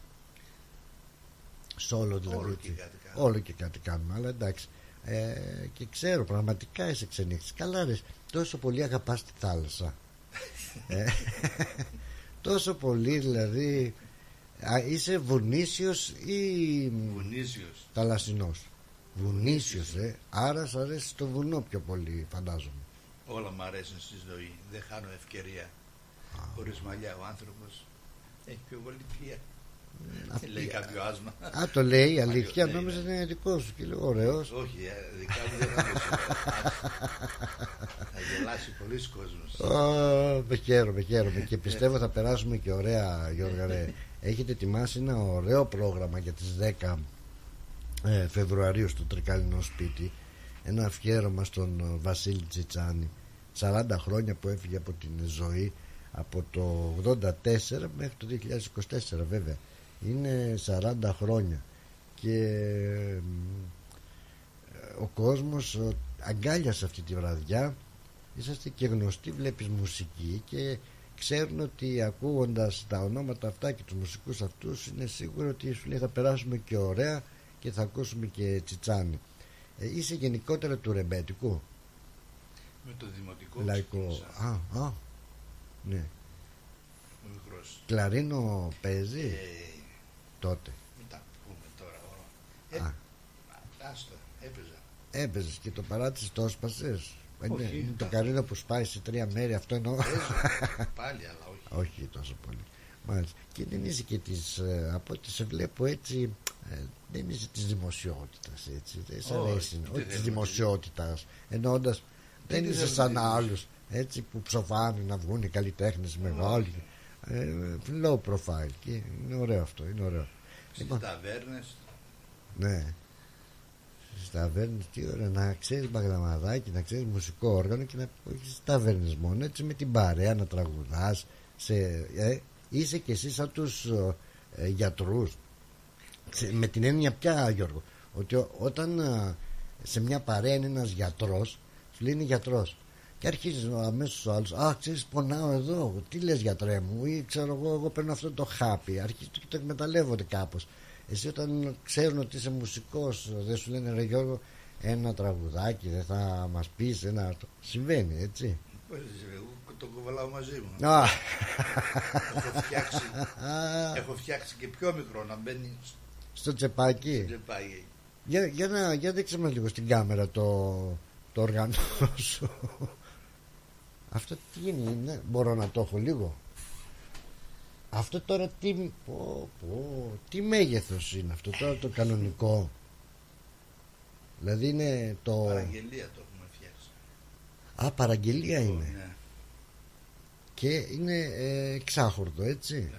Σόλο δηλαδή. Όλο έτσι. και κάτι κάνουμε. Όλο και κάτι κάνουμε, αλλά εντάξει. Ε, και ξέρω, πραγματικά είσαι ξενύχτης. Καλά ρε, τόσο πολύ αγαπάς τη θάλασσα. ε, τόσο πολύ δηλαδή. Α, είσαι βουνίσιος ή Βουνίσιος. θαλασσινός. Βουνίσιος, ε. Άρα σ' αρέσει το βουνό πιο πολύ, φαντάζομαι. Όλα μου αρέσουν στη ζωή. Δεν χάνω ευκαιρία. Χωρίς μαλλιά ο άνθρωπος έχει πιο πολύ πια. Τι λέει κάποιο άσμα. Α, το λέει η αλήθεια, λέει, νόμιζα ναι. ότι είναι δικός σου και λέω ωραίος. Όχι, ε, δικά μου δεν θα είναι Θα γελάσει πολλοί κόσμος. Ω, Με χαίρομαι, χαίρομαι και πιστεύω θα περάσουμε και ωραία Γιώργα ρε. Έχετε ετοιμάσει ένα ωραίο πρόγραμμα για τις 10 ε, Φεβρουαρίου στο Τρικαλινό σπίτι ένα αφιέρωμα στον ε, Βασίλη Τσιτσάνη 40 χρόνια που έφυγε από την ζωή από το 84 μέχρι το 2024 βέβαια είναι 40 χρόνια. Και ε, ο κόσμος ε, αγκάλιασε αυτή τη βραδιά. Είσαστε και γνωστοί βλέπεις μουσική και ξέρουν ότι ακούγοντας τα ονόματα αυτά και τους μουσικούς αυτούς είναι σίγουρο ότι σου λέει θα περάσουμε και ωραία και θα ακούσουμε και τσιτσάνι. Ε, είσαι γενικότερα του ρεμπέτικου; Με το δημοτικό λαϊκό. ξεκίνησα. α, α, ναι. Ο μικρός. κλαρίνο παίζει; Ε, τότε Μην τα πούμε τώρα όλα. Α. Ε, άστο, έπαιζα. έπαιζες και το παράτησες το έσπασες Ε, ναι, Όχι, είναι το καθόλου. καρίνο που σπάει σε τρία μέρη αυτό εννοώ Πάλι, αλλά όχι. όχι τόσο πολύ Μάλιστα. και δεν είσαι και της ε, από ό,τι σε βλέπω έτσι ε, δεν είσαι της δημοσιότητας έτσι δεν σε Όχι, αρέσει τι όχι θέλουμε, της τι- δημοσιότητας εννοώντας δεν τι είσαι θέλουμε, σαν τι- άλλους έτσι που ψοφάνε να βγουν οι καλλιτέχνες μεγάλοι ε, low profile και είναι ωραίο αυτό είναι ωραίο. Στις Λοιπόν, ταβέρνες. ναι. Στις ταβέρνες τι ωραία να ξέρεις μπαγλαμαδάκι να ξέρεις μουσικό όργανο και να όχι στις ταβέρνες μόνο έτσι με την παρέα να τραγουδάς σε, ε, είσαι και εσύ σαν τους ε, ε, γιατρούς. Ξε- με την έννοια πια Γιώργο ότι ό- όταν ε, σε μια παρέα είναι ένας γιατρός σου λέει είναι γιατρός και αρχίζεις αμέσως ο άλλο. Α, ξέρεις, πονάω εδώ. Τι λες, γιατρέ μου, ή ξέρω εγώ, εγώ παίρνω αυτό το χάπι. Αρχίζεις και το εκμεταλλεύονται κάπως. Εσύ όταν ξέρουν ότι είσαι μουσικός, δεν σου λένε ρε Γιώργο, ένα τραγουδάκι, δεν θα μας πεις ένα. Συμβαίνει, έτσι. Πώς είσαι, εγώ το κουβαλάω μαζί μου. Α, Έχω φτιάξει, έχω φτιάξει και πιο μικρό να μπαίνει στο τσεπάκι. στο τσεπάκι. Για, για, να, για δείξε μας λίγο στην κάμερα το, το όργανο σου. Αυτό τι είναι, μπορώ να το έχω λίγο. Αυτό τώρα τι, πω, πω, τι μέγεθος είναι αυτό τώρα το κανονικό; Δηλαδή είναι το... Παραγγελία το έχουμε φτιάξει. Α, παραγγελία είναι. Ναι. Και είναι ε, εξάχορδο έτσι.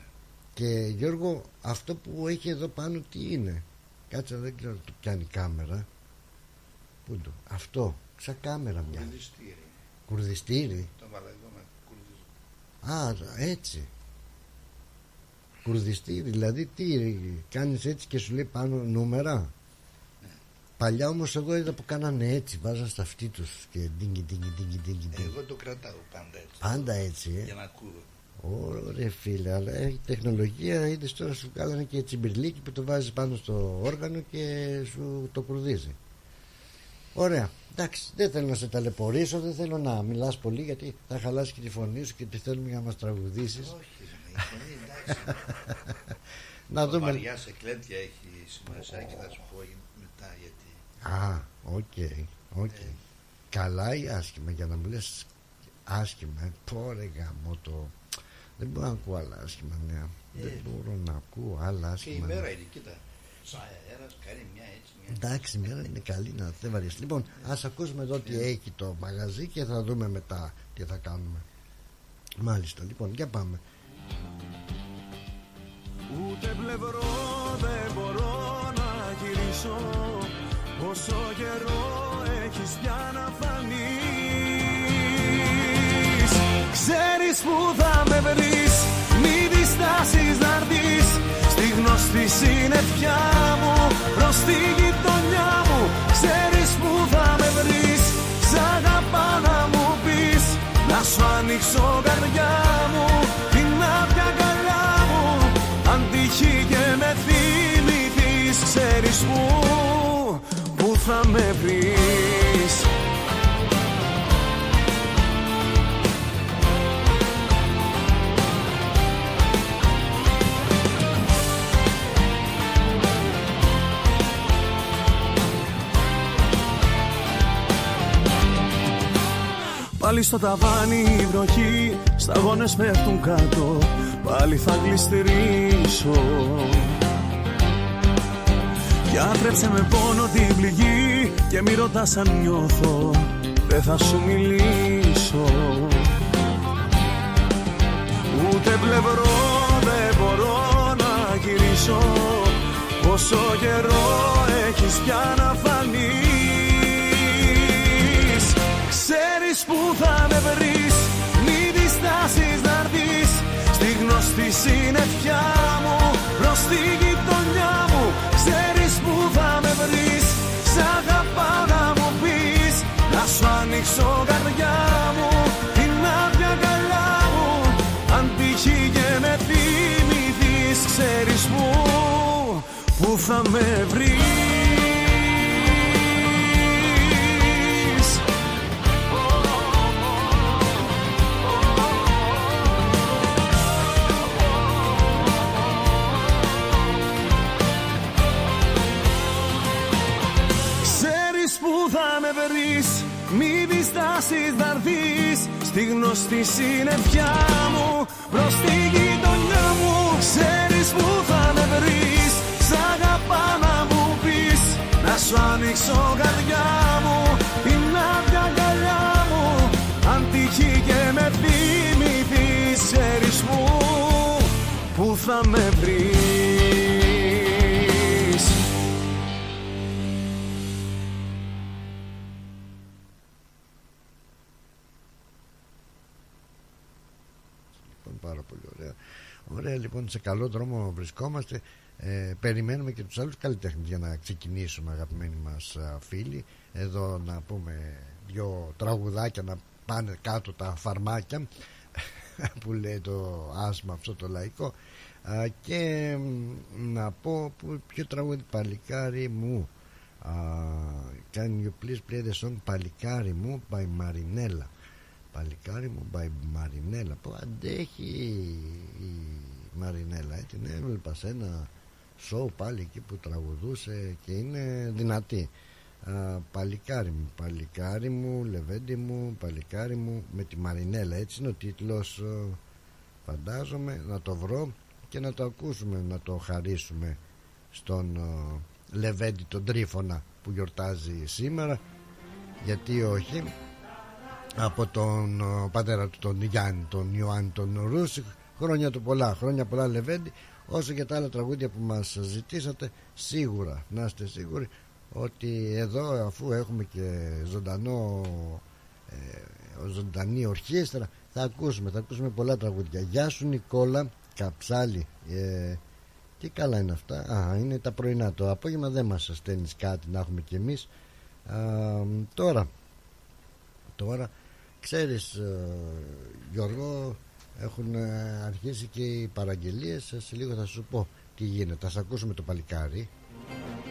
Και Γιώργο αυτό που έχει εδώ πάνω τι είναι; Κάτσε δεν ξέρω το πιάνει η κάμερα. Πού το. Αυτό. Σαν κάμερα μια. Κουρδιστήρι. Κουρδιστήρι. Το 'βαλα εδώ με κουρδιστήρι. Α, έτσι. Κουρδιστήρι, δηλαδή τι κάνεις έτσι και σου λέει πάνω νούμερα. Παλιά όμως εγώ είδα που κάνανε έτσι, βάζαν στο αυτί τους και ντίνγκι ντίνγκι ντίνγκι ντίνγκι. ντίνγκι. Εγώ το κρατάω πάντα έτσι. Πάντα έτσι, ε. Για να ακούω. Ωραία φίλε, αλλά έχει τεχνολογία. Είδες τώρα σου κάνανε και τσιμπιρλίκι που το βάζεις πάνω στο όργανο και σου το κουρδίζει. Ωραία. Εντάξει, δεν θέλω να σε ταλαιπωρήσω, δεν θέλω να μιλάς πολύ γιατί θα χαλάσει και τη φωνή σου και τη θέλουμε για να μας τραγουδήσεις. Όχι, η φωνή εντάξει. να δούμε. Βαριά σε κλέτια έχει σημασία και θα σου πω μετά γιατί. Α, OK, OK. Καλά ή άσχημα για να μου λες άσχημα. ε. Πω ρε γαμώ το. Δεν μπορώ να ακούω άλλα άσχημα νέα. Δεν μπορώ να ακούω άλλα Ε. Και η άσχημα μέρα νέα. είναι, κοίτα. Σαν αέρας κάνει μια έτσι, μια Εντάξει, η μέρα είναι καλή να δεν βαριέσαι. Λοιπόν, ας ακούσουμε εδώ τι έχει το μαγαζί και θα δούμε μετά τι θα κάνουμε. Μάλιστα, λοιπόν, για πάμε. Ούτε πλευρό δεν μπορώ να γυρίσω Όσο καιρό έχεις πια να φανείς Ξέρεις που θα με βρεις Μη διστάσεις να έρθεις Στη γνωστή συννεφιά σου ανοίξω καρδιά μου Την άπια αγκαλιά μου. Αν τύχει και με θυμηθείς Ξέρεις που Που θα με βρεις Πάλι στο ταβάνι η βροχή Σταγόνες πέφτουν κάτω Πάλι θα γλιστρήσω Γιατρέψε με πόνο την πληγή Και μη ρωτάς αν νιώθω Δεν θα σου μιλήσω. Ούτε πλευρό δεν μπορώ να γυρίσω Πόσο καιρό έχεις πια να φανείς Ξέρεις που θα με βρεις Μη διστάσεις να έρθεις. Στη γνωστή συννεφιά μου Προς τη γειτονιά μου Ξέρεις που θα με βρεις. Σ' αγαπάω να μου πεις Να σου ανοίξω καρδιά μου Την άδεια αγκαλιά μου. Αν τύχει και με θυμηθείς Ξέρεις που Που θα με βρεις θα με βρεις Μη διστάσεις να έρθεις Στη γνωστή συννεφιά μου. Προς τη γειτονιά μου Ξέρεις που θα με βρεις. Σ' αγαπά να μου πεις Να σου ανοίξω καρδιά μου. Την άδεια αγκαλιά μου Αν τύχει και με θυμηθείς Ξέρεις που Που θα με βρεις Ωραία, λοιπόν, σε καλό δρόμο βρισκόμαστε. Ε, περιμένουμε και τους άλλους καλλιτέχνες για να ξεκινήσουμε, αγαπημένοι μας α, φίλοι. Εδώ να πούμε δυο τραγουδάκια να πάνε κάτω τα φαρμάκια που λέει το άσμα αυτό το λαϊκό. Α, και μ, να πω που, ποιο τραγούδι παλικάρι μου. Uh, can you please play the song Παλικάρι μου by Marinella Παλικάρι μου by Marinella που αντέχει η Μαρινέλα ε, την έβλεπα σε ένα σοου πάλι εκεί που τραγουδούσε και είναι δυνατή. Α, παλικάρι μου, παλικάρι μου, λεβέντι μου, παλικάρι μου με τη Μαρινέλα έτσι είναι ο τίτλος ε, φαντάζομαι να το βρω και να το ακούσουμε να το χαρίσουμε στον ε, Λεβέντη τον Τρίφωνα που γιορτάζει σήμερα. Γιατί όχι από τον ε, πατέρα του τον Γιάννη τον Ιωάννη τον Ρούσικ χρόνια του πολλά, χρόνια πολλά Λεβέντη. Όσο και τα άλλα τραγούδια που μας ζητήσατε σίγουρα να είστε σίγουροι ότι εδώ αφού έχουμε και ζωντανό ε, ζωντανή ορχήστρα θα ακούσουμε, θα ακούσουμε πολλά τραγούδια. Γεια σου Νικόλα Καψάλη. Ε, τι καλά είναι αυτά. Α, είναι τα πρωινά. Το απόγευμα δεν μας στέλνεις κάτι να έχουμε κι εμείς. Α, τώρα τώρα ξέρεις ε, Γιώργο έχουν ε, αρχίσει και οι παραγγελίες. Σε λίγο θα σου πω τι γίνεται. Θα ακούσουμε το παλικάρι Παλικάρι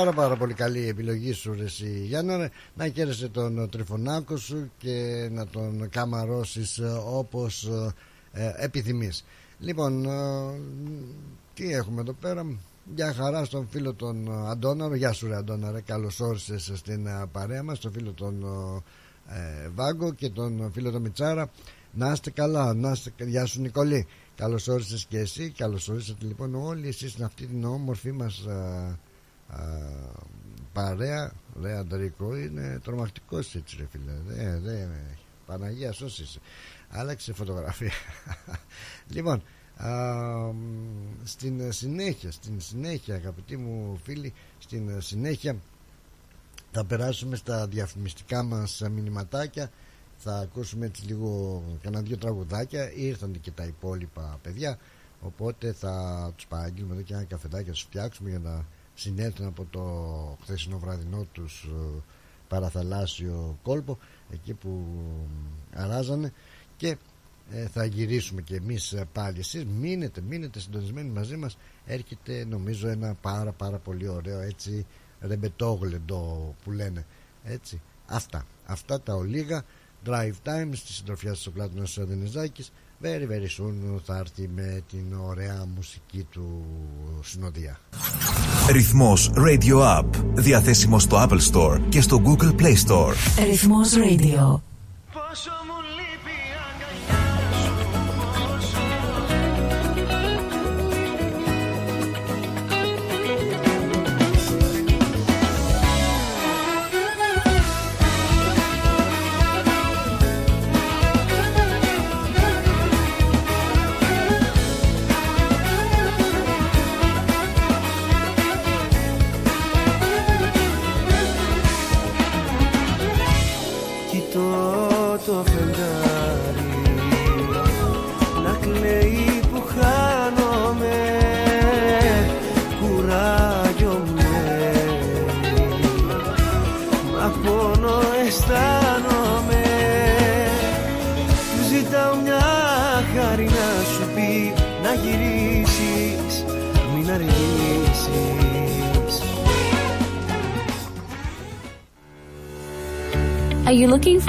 πάρα πάρα πολύ καλή η επιλογή σου ρε εσύ Γιάννα Να χαίρεσαι τον τριφωνάκο σου Και να τον καμαρώσεις ε, όπως ε, ε, επιθυμείς. Λοιπόν ε, Τι έχουμε εδώ πέρα. Γεια χαρά στον φίλο τον Αντώναρο. Γεια σου ρε Αντώναρο Καλώς όρισες στην ε, παρέα μας. Στον φίλο τον ε, Βάγκο Και τον φίλο τον Μιτσάρα. Να είστε καλά να είστε... Γεια σου Νικολή Καλώς όρισες και εσύ. Καλώς όρισατε λοιπόν όλοι εσείς στην αυτή την όμορφη μας α, α, παρέα ρε Αντρικό είναι τρομακτικός έτσι ρε φίλε. Δε, δε, Παναγία σώσεις άλλαξε φωτογραφία. Λοιπόν α, στην συνέχεια στην συνέχεια αγαπητοί μου φίλοι στην συνέχεια θα περάσουμε στα διαφημιστικά μας μηνυματάκια. Θα ακούσουμε έτσι λίγο κανένα δύο τραγουδάκια. Ήρθαν και τα υπόλοιπα παιδιά οπότε θα τους παραγγείλουμε εδώ και ένα καφεδάκι να τους φτιάξουμε για να συνέλθουν από το χθεσινό βραδινό τους ε, παραθαλάσσιο κόλπο εκεί που αράζανε. Και ε, θα γυρίσουμε και εμείς ε, πάλι. Εσείς μείνετε, μείνετε συντονισμένοι μαζί μας. Έρχεται νομίζω ένα πάρα πάρα πολύ ωραίο έτσι ρεμπετόγλεντο που λένε έτσι. Αυτά, αυτά τα ολίγα. Drive time στη συντροφιά της ο Πλάτωνας Δενεζάκης very very soon θα έρθει με την ωραία μουσική του συνοδεία. Ρυθμός Radio App. Διαθέσιμο στο Apple Store και στο Google Play Store. Ρυθμός Radio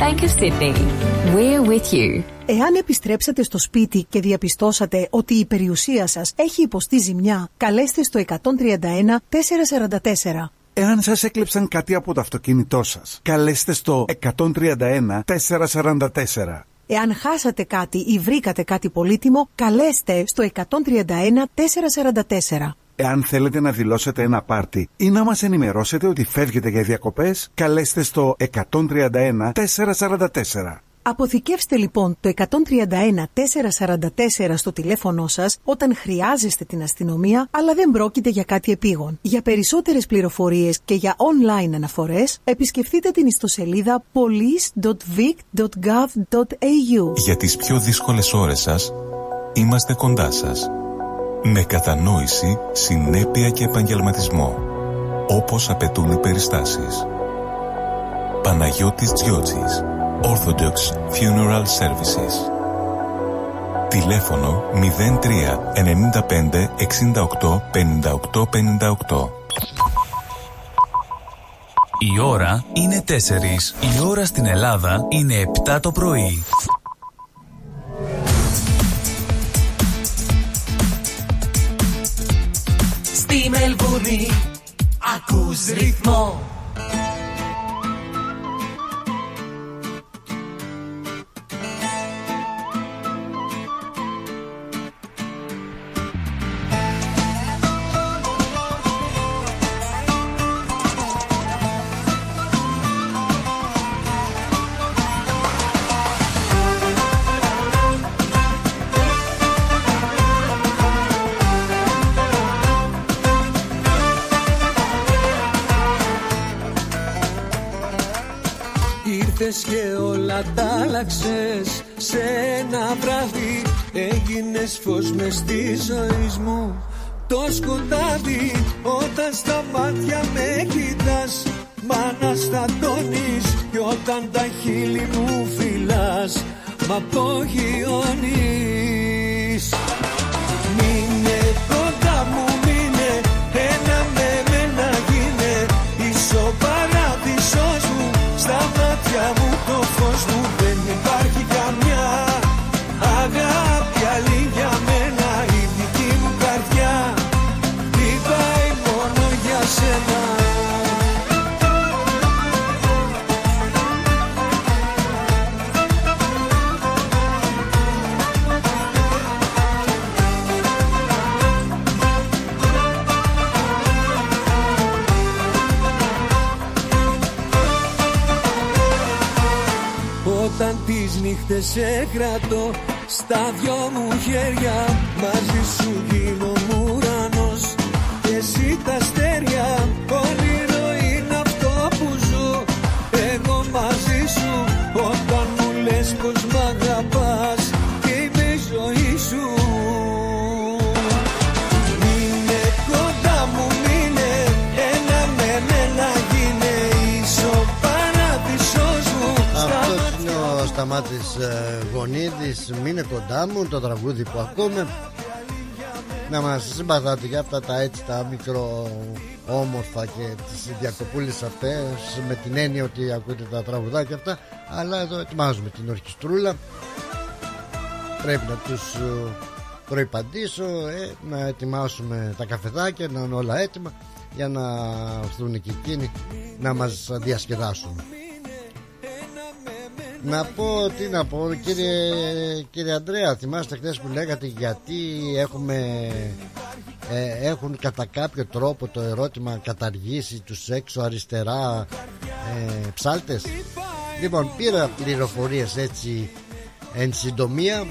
Bank of Sydney. We're with you. Εάν επιστρέψατε στο σπίτι και διαπιστώσατε ότι η περιουσία σας έχει υποστεί ζημιά, καλέστε στο 131 444. Εάν σας έκλεψαν κάτι από το αυτοκίνητό σας, καλέστε στο 131 444. Εάν χάσατε κάτι ή βρήκατε κάτι πολύτιμο, καλέστε στο 131 444. Εάν θέλετε να δηλώσετε ένα πάρτι ή να μας ενημερώσετε ότι φεύγετε για διακοπές, καλέστε στο 131 444. Αποθηκεύστε λοιπόν το 131 444 στο τηλέφωνό σας όταν χρειάζεστε την αστυνομία αλλά δεν πρόκειται για κάτι επίγον. Για περισσότερες πληροφορίες και για online αναφορές επισκεφτείτε την ιστοσελίδα police.vic.gov.au Για τις πιο δύσκολες ώρες σας, είμαστε κοντά σας. Με κατανόηση, συνέπεια και επαγγελματισμό. Όπως απαιτούν οι περιστάσεις. Παναγιώτης Τζιότσης. Orthodox Funeral Services. Τηλέφωνο 03 95 68 58 58. Η ώρα είναι 4. Η ώρα στην Ελλάδα είναι 7 το πρωί. Στη Μελβούνι. Ακούς ρυθμό Ήρθες και όλα τα άλλαξες. Σε ένα βράδυ έγινες φως μες στη ζωή μου. Το σκοτάδι όταν στα μάτια με κοιτάς Μ' αναστατώνεις κι όταν τα χείλη μου φυλάς. Μ' απογειώνεις τις νύχτες σε κρατώ Στα δυο μου χέρια. Μαζί σου γίνομαι ουρανός Και εσύ τα αστέρια Σταμάτης ε, Γονίδης Μείνε κοντά μου το τραγούδι που ακούμε. Να μας συμπαθάτε για αυτά τα έτσι τα μικρό όμορφα και τις διακοπούλες αυτές με την έννοια ότι ακούτε τα τραγουδάκια αυτά αλλά εδώ ετοιμάζουμε την ορχιστρούλα. Πρέπει να τους ε, προϋπαντήσω ε, να ετοιμάσουμε τα καφεδάκια να είναι όλα έτοιμα για να έρθουν και εκείνοι να μας διασκεδάσουν να πω, τι να πω, κύριε, κύριε Αντρέα, θυμάστε χθες που λέγατε γιατί έχουμε, ε, έχουν κατά κάποιο τρόπο το ερώτημα καταργήσει τους έξω αριστερά ε, ψάλτες; Λοιπόν, πήρα πληροφορίες έτσι εν συντομία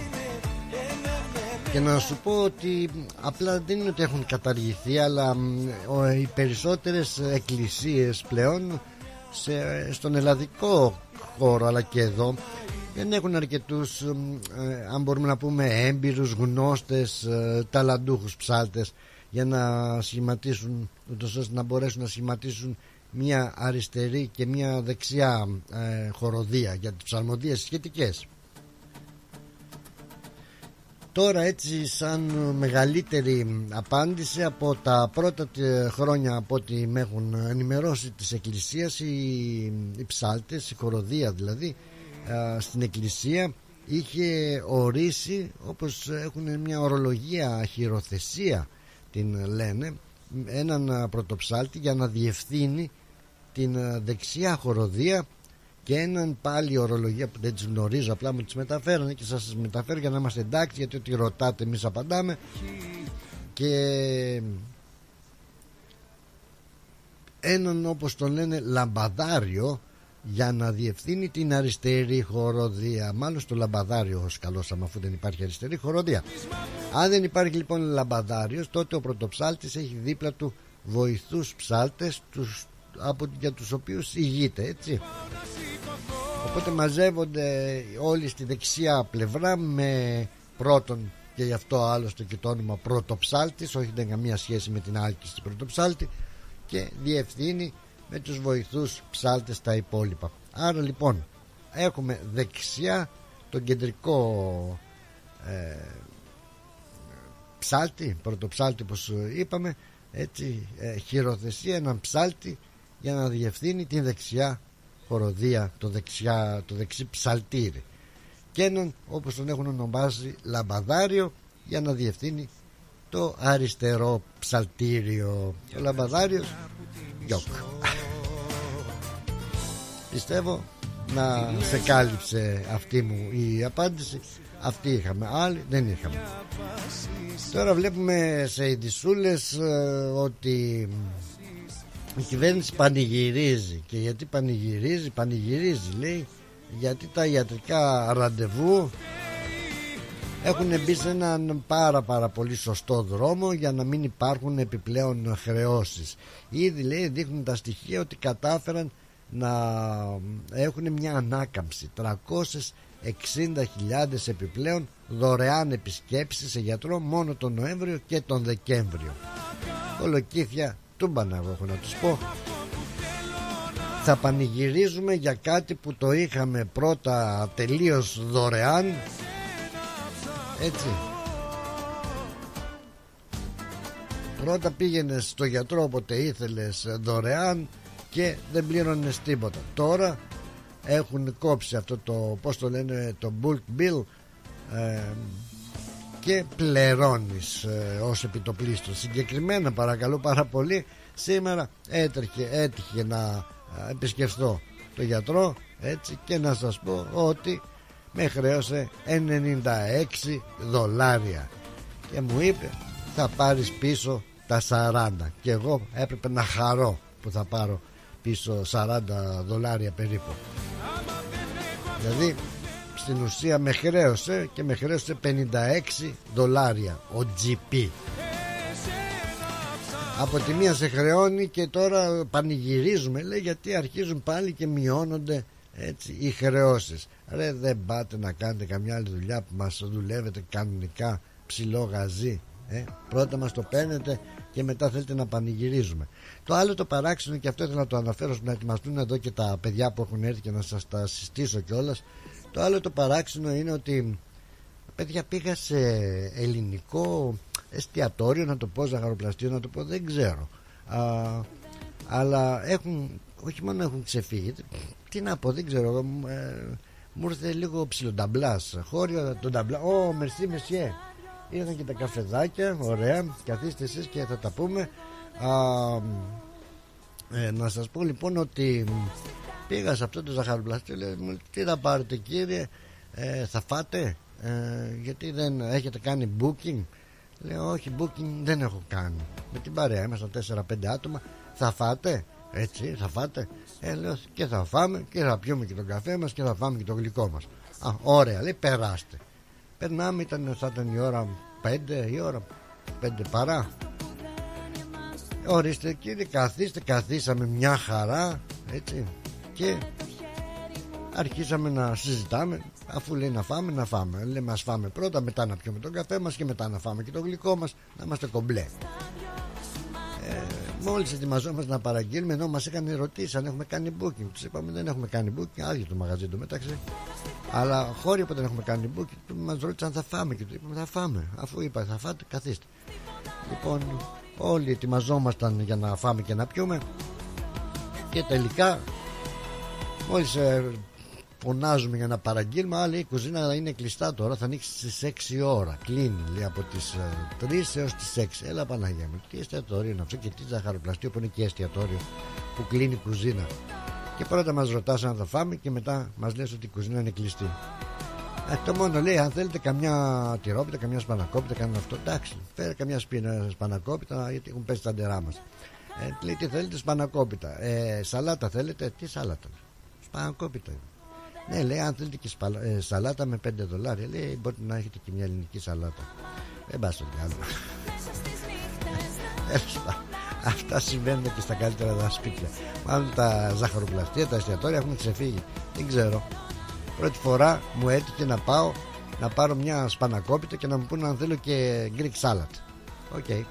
και να σου πω ότι απλά δεν είναι ότι έχουν καταργηθεί αλλά μ, ο- οι περισσότερες εκκλησίες πλέον σε, στον ελλαδικό χώρο αλλά και εδώ δεν έχουν αρκετούς μ, ε, αν μπορούμε να πούμε έμπειρους γνώστες ε, ταλαντούχους ψάλτες για να σχηματίσουν ούτως ώστε να μπορέσουν να σχηματίσουν μια αριστερή και μια δεξιά ε, χοροδία για τις ψαλμοδίες σχετικές Τώρα έτσι σαν μεγαλύτερη απάντηση από τα πρώτα τε- χρόνια από ό,τι με έχουν ενημερώσει της Εκκλησίας οι, οι ψάλτες, η χοροδία δηλαδή α, στην Εκκλησία είχε ορίσει όπως έχουν μια ορολογία χειροθεσία την λένε έναν α, πρωτοψάλτη για να διευθύνει την α, δεξιά χοροδία και έναν πάλι ορολογία που δεν τις γνωρίζω απλά μου τις μεταφέρανε και σας τις μεταφέρω για να είμαστε εντάξει γιατί ό,τι ρωτάτε εμείς απαντάμε. Και έναν όπως τον λένε λαμπαδάριο για να διευθύνει την αριστερή χοροδία. Μάλλον στο λαμπαδάριο ως καλός άμα αφού δεν υπάρχει αριστερή χοροδία. Αν δεν υπάρχει λοιπόν λαμπαδάριος τότε ο πρωτοψάλτης έχει δίπλα του βοηθούς ψάλτες τους, από, για τους οποίους ηγείται έτσι. Οπότε μαζεύονται όλοι στη δεξιά πλευρά με πρώτον και γι' αυτό άλλωστε και το όνομα πρωτοψάλτης όχι δεν καμία σχέση με την άλκηση πρωτοψάλτη και διευθύνει με τους βοηθούς ψάλτες τα υπόλοιπα. Άρα λοιπόν έχουμε δεξιά τον κεντρικό ε, ψάλτη πρωτοψάλτη όπως είπαμε έτσι ε, χειροθεσία έναν ψάλτη για να διευθύνει την δεξιά χοροδία το, δεξιά, το δεξί ψαλτήρι. Και έναν όπως τον έχουν ονομάσει λαμπαδάριο για να διευθύνει το αριστερό ψαλτήριο. Ο λαμπαδάριος γιοκ πιστεύω να σε κάλυψε αυτή μου η απάντηση. Αυτή είχαμε. Άλλη δεν είχαμε. Τώρα βλέπουμε σε ειδισούλες ε, ότι η κυβέρνηση πανηγυρίζει. Και γιατί πανηγυρίζει πανηγυρίζει λέει. Γιατί τα ιατρικά ραντεβού έχουν μπει σε έναν πάρα πάρα πολύ σωστό δρόμο για να μην υπάρχουν επιπλέον χρεώσεις. Ήδη λέει δείχνουν τα στοιχεία ότι κατάφεραν να έχουν μια ανάκαμψη. 60.000 επιπλέον δωρεάν επισκέψεις σε γιατρό μόνο τον Νοέμβριο και τον Δεκέμβριο. Κολοκύθια τούμπανα εγώ έχω να τους πω. Θα πανηγυρίζουμε για κάτι που το είχαμε πρώτα τελείως δωρεάν. Έτσι. Πρώτα πήγαινε στο γιατρό όποτε ήθελες δωρεάν και δεν πλήρωνες τίποτα. Τώρα έχουν κόψει αυτό το πως το λένε το bulk bill ε, και πληρώνεις ε, ως επιτοπλίστο συγκεκριμένα παρακαλώ πάρα πολύ σήμερα έτρεχε, έτυχε να ε, επισκεφθώ το γιατρό έτσι και να σας πω ότι με χρέωσε 96 δολάρια. Και μου είπε θα πάρεις πίσω τα 40 και εγώ έπρεπε να χαρώ που θα πάρω πίσω 40 δολάρια περίπου. Δηλαδή στην ουσία με χρέωσε και με χρέωσε 56 δολάρια ο GP από τη μία σε χρεώνει και τώρα πανηγυρίζουμε λέει γιατί αρχίζουν πάλι και μειώνονται έτσι οι χρεώσεις. Ρε δεν πάτε να κάνετε καμιά άλλη δουλειά που μας δουλεύετε κανονικά ψηλό γαζί ε; πρώτα μας το παίρνετε και μετά θέλετε να πανηγυρίζουμε. Το άλλο το παράξενο και αυτό ήθελα να το αναφέρω να ετοιμαστούν εδώ και τα παιδιά που έχουν έρθει και να σας τα συστήσω κιόλας. Το άλλο το παράξενο είναι ότι παιδιά πήγα σε ελληνικό εστιατόριο να το πω ζαχαροπλαστείο να το πω δεν ξέρω. Α, αλλά έχουν όχι μόνο έχουν ξεφύγει τι να πω δεν ξέρω ε, μου ήρθε λίγο ψιλονταμπλάς χώριο τον ταμπλά ω μερσί μεσιέ ήρθαν και τα καφεδάκια ωραία καθίστε εσείς και θα τα πούμε. Α, ε, να σας πω λοιπόν ότι πήγα σε αυτό το ζαχαροπλαστείο λέει μου τι θα πάρετε κύριε ε, θα φάτε ε, γιατί δεν έχετε κάνει booking; Λέω όχι booking δεν έχω κάνει. Με την παρέα ήμασταν 4-5 άτομα. Θα φάτε έτσι θα φάτε; Ε, λέω, και θα φάμε και θα πιούμε και τον καφέ μας Και θα φάμε και το γλυκό μας Α, Ωραία λέει περάστε Περνάμε ήταν, θα ήταν η ώρα 5 η ώρα 5 παρά. Ορίστε κύριε καθίστε Καθίσαμε μια χαρά Έτσι Και αρχίσαμε να συζητάμε. Αφού λέει να φάμε να φάμε. Λέμε ας φάμε πρώτα μετά να πιούμε τον καφέ μας και μετά να φάμε και το γλυκό μας να είμαστε κομπλέ. Ε, μόλις ετοιμαζόμαστε να παραγγείλουμε ενώ μας είχαν ερωτήσεις αν έχουμε κάνει booking. Τους είπαμε δεν έχουμε κάνει booking άδειο το μαγαζί του μεταξύ. Αλλά χώροι που δεν έχουμε κάνει booking μας ρώτησαν θα φάμε και του είπαμε θα φάμε αφού είπα θα φάτε καθίστε λοιπόν όλοι ετοιμαζόμασταν για να φάμε και να πιούμε. Και τελικά μόλις ε, φωνάζουμε για να παραγγείλουμε. Άλλη η κουζίνα είναι κλειστά τώρα, θα ανοίξει στις 6 ώρα. Κλείνει λέει από τις 3 έως τις 6. Έλα Παναγία μου, τι εστιατόριο είναι αυτό και τι ζαχαροπλαστείο που είναι και εστιατόριο που κλείνει η κουζίνα. Και πρώτα μας ρωτάς αν θα φάμε και μετά μας λες ότι η κουζίνα είναι κλειστή. Ε, το μόνο λέει, αν θέλετε καμιά τυρόπιτα, καμιά σπανακόπιτα, κάνουν αυτό. Εντάξει, φέρε καμιά σπίνα σπανακόπιτα, γιατί έχουν πέσει τα ντερά μας. Ε, λέει, τι θέλετε, σπανακόπιτα. Ε, σαλάτα θέλετε, τι σαλάτα. Σπανακόπιτα. Ναι, λέει, αν θέλετε και σπαλα... ε, σαλάτα με 5 δολάρια, λέει, μπορείτε να έχετε και μια ελληνική σαλάτα. Δεν πας στο διάλογο. Αυτά συμβαίνουν και στα καλύτερα τα σπίτια. Μάλλον τα ζαχαροπλαστεία, τα εστιατόρια έχουν ξεφύγει. Δεν ξέρω. Πρώτη φορά μου έτυχε να πάω να πάρω μια σπανακόπιτα και να μου πούνε αν θέλω και Greek salad. OK. Okay.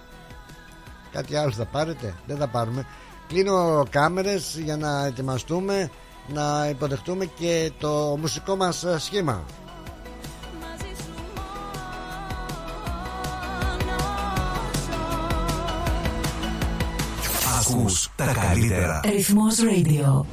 Κάτι άλλο θα πάρετε, δεν θα πάρουμε. Κλείνω κάμερες για να ετοιμαστούμε να υποδεχτούμε και το μουσικό μας σχήμα. Ακούς τα καλύτερα. Ρυθμός Radio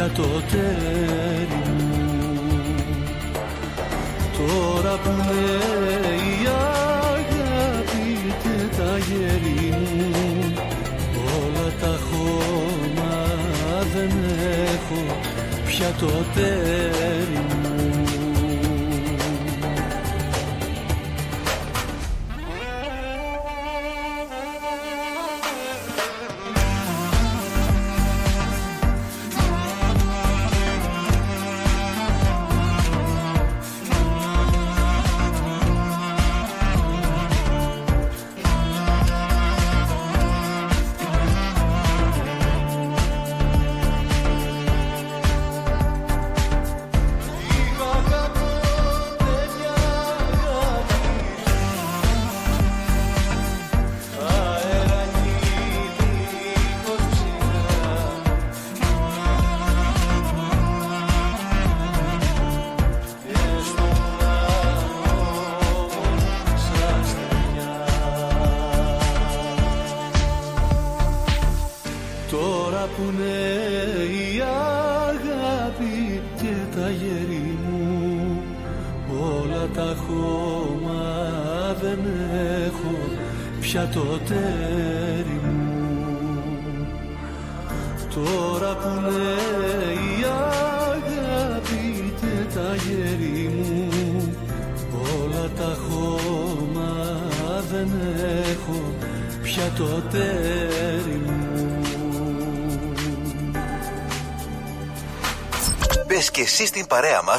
πια το τέρι μου Τώρα που είναι η αγάπη και τα γέρι μου όλα τα χώμα δεν έχω πια το τέρι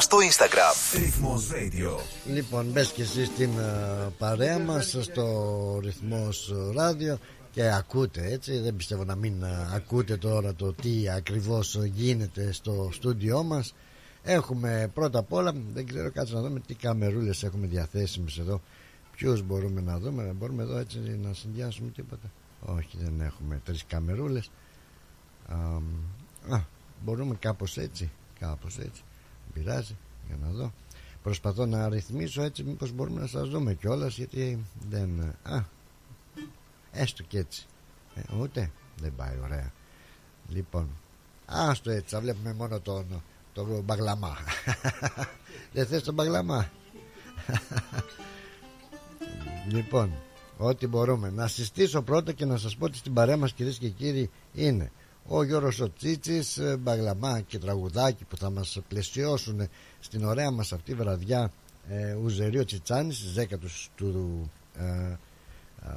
στην παρέα μας στο Instagram. Ρυθμός Radio. Λοιπόν, μπες και εσύ στην ε, παρέα μας στο ρυθμός ράδιο και ακούτε έτσι. Δεν πιστεύω να μην ε, ακούτε τώρα το τι ακριβώς γίνεται στο στούντιό μας. Έχουμε πρώτα απ' όλα, δεν ξέρω κάτσε να δούμε τι καμερούλες έχουμε διαθέσιμες εδώ. Ποιους μπορούμε να δούμε, μπορούμε εδώ έτσι να συνδυάσουμε τίποτα. Όχι, δεν έχουμε τρεις καμερούλες. Α, α, μπορούμε κάπως έτσι, κάπως έτσι. Δεν Πειράζει, για να δω. Προσπαθώ να ρυθμίσω έτσι μήπως μπορούμε να σας δούμε κιόλας γιατί δεν... Α, έστω και έτσι. Ε, ούτε, δεν πάει ωραία. Λοιπόν, άστο έτσι, θα βλέπουμε μόνο τον, τον μπαγλαμά. δεν θες τον μπαγλαμά; λοιπόν, ό,τι μπορούμε. Να συστήσω πρώτα και να σας πω ότι στην παρέα μας κυρίες και κύριοι είναι ο Γιώργος ο Τσίτσης, ε, μπαγλαμά και τραγουδάκι που θα μας πλαισιώσουν στην ωραία μας αυτή βραδιά ε, Ουζερίο Τσιτσάνης στις 10 του, του ε, ε,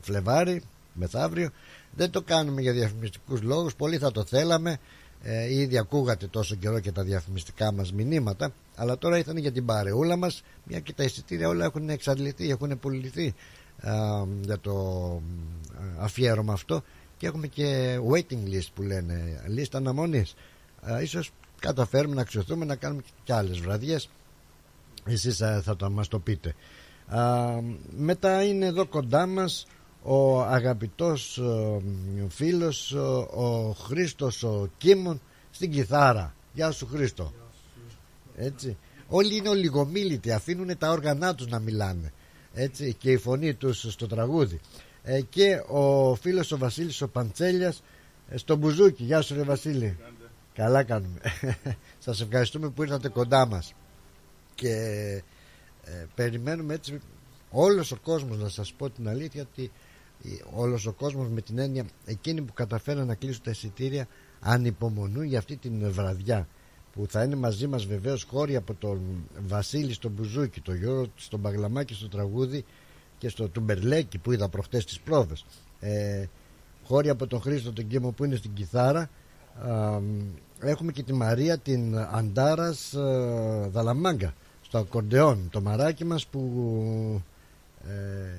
Φλεβάρι μεθαύριο. Δεν το κάνουμε για διαφημιστικούς λόγους πολύ θα το θέλαμε. Ε, ήδη ακούγατε τόσο καιρό και τα διαφημιστικά μας μηνύματα αλλά τώρα ήταν για την παρεούλα μας μια και τα εισιτήρια όλα έχουν εξαντληθεί έχουν πουληθεί ε, για το ε, αφιέρωμα αυτό και έχουμε και waiting list που λένε λίστα αναμονής. Ε, ίσως καταφέρουμε να αξιοθούμε να κάνουμε και άλλες βραδιές. Εσείς ε, θα το μας το πείτε. Α, μετά είναι εδώ κοντά μας ο αγαπητός ε, φίλος ε, ο Χρήστος ο Κίμων στην κιθάρα. Γεια σου Χρήστο. Έτσι. Όλοι είναι ολιγομίλητοι αφήνουν τα όργανά τους να μιλάνε. Έτσι και η φωνή τους στο τραγούδι ε, και ο φίλος ο Βασίλης ο Παντσέλιας ε, στο Μπουζούκι. Γεια σου ρε Βασίλη. Καλά κάνουμε. Σας ευχαριστούμε που ήρθατε κοντά μας. Και ε, περιμένουμε έτσι Όλος ο κόσμος να σας πω την αλήθεια Ότι ε, όλος ο κόσμος με την έννοια Εκείνοι που καταφέραν να κλείσουν τα εισιτήρια Ανυπομονούν για αυτή την βραδιά που θα είναι μαζί μας βεβαίως χώροι από τον Βασίλη στο Μπουζούκι, τον Γιώργο στον Παγλαμάκη στο τραγούδι και στο Τουμπερλέκι που είδα προχτές τις πρόβες. Ε, χώροι από τον Χρήστο τον Κίμο που είναι στην κιθάρα. Α, έχουμε και τη Μαρία την Αντάρας α, Δαλαμάγκα στο ακορντεόν το μαράκι μας που ε,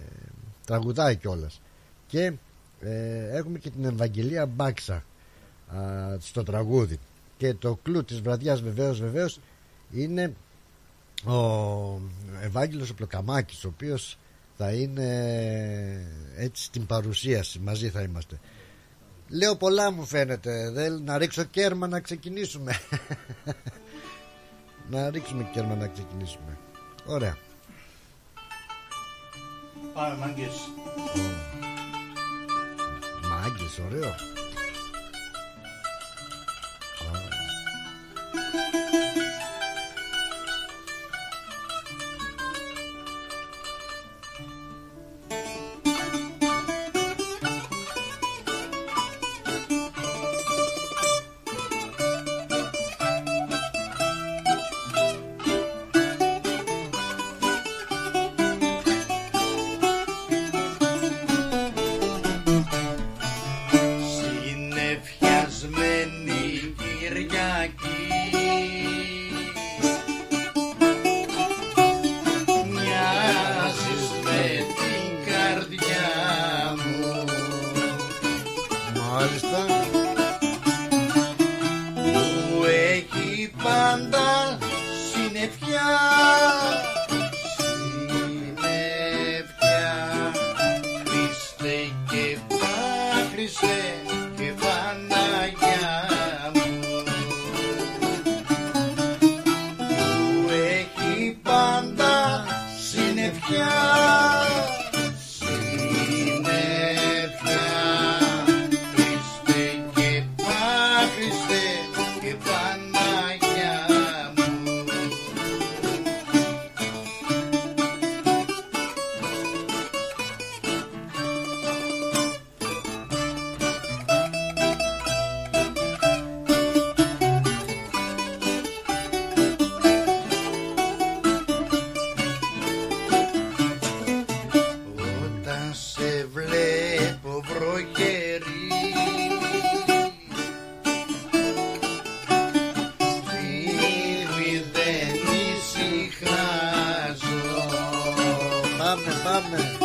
τραγουδάει κιόλας. και ε, έχουμε και την Ευαγγελία Μπάξα α, στο τραγούδι. Και το κλου της βραδιάς βεβαίως βεβαίως είναι ο Ευάγγελος ο Πλοκαμάκης ο οποίος θα είναι έτσι στην παρουσίαση. Μαζί θα είμαστε. Λέω πολλά μου φαίνεται. Δεν, να ρίξω κέρμα να ξεκινήσουμε. Να ρίξουμε κέρμα να ξεκινήσουμε. Ωραία. Πάμε μάγκες. Μάγκες, ωραίο. Συνεφιασμένη Πάμε,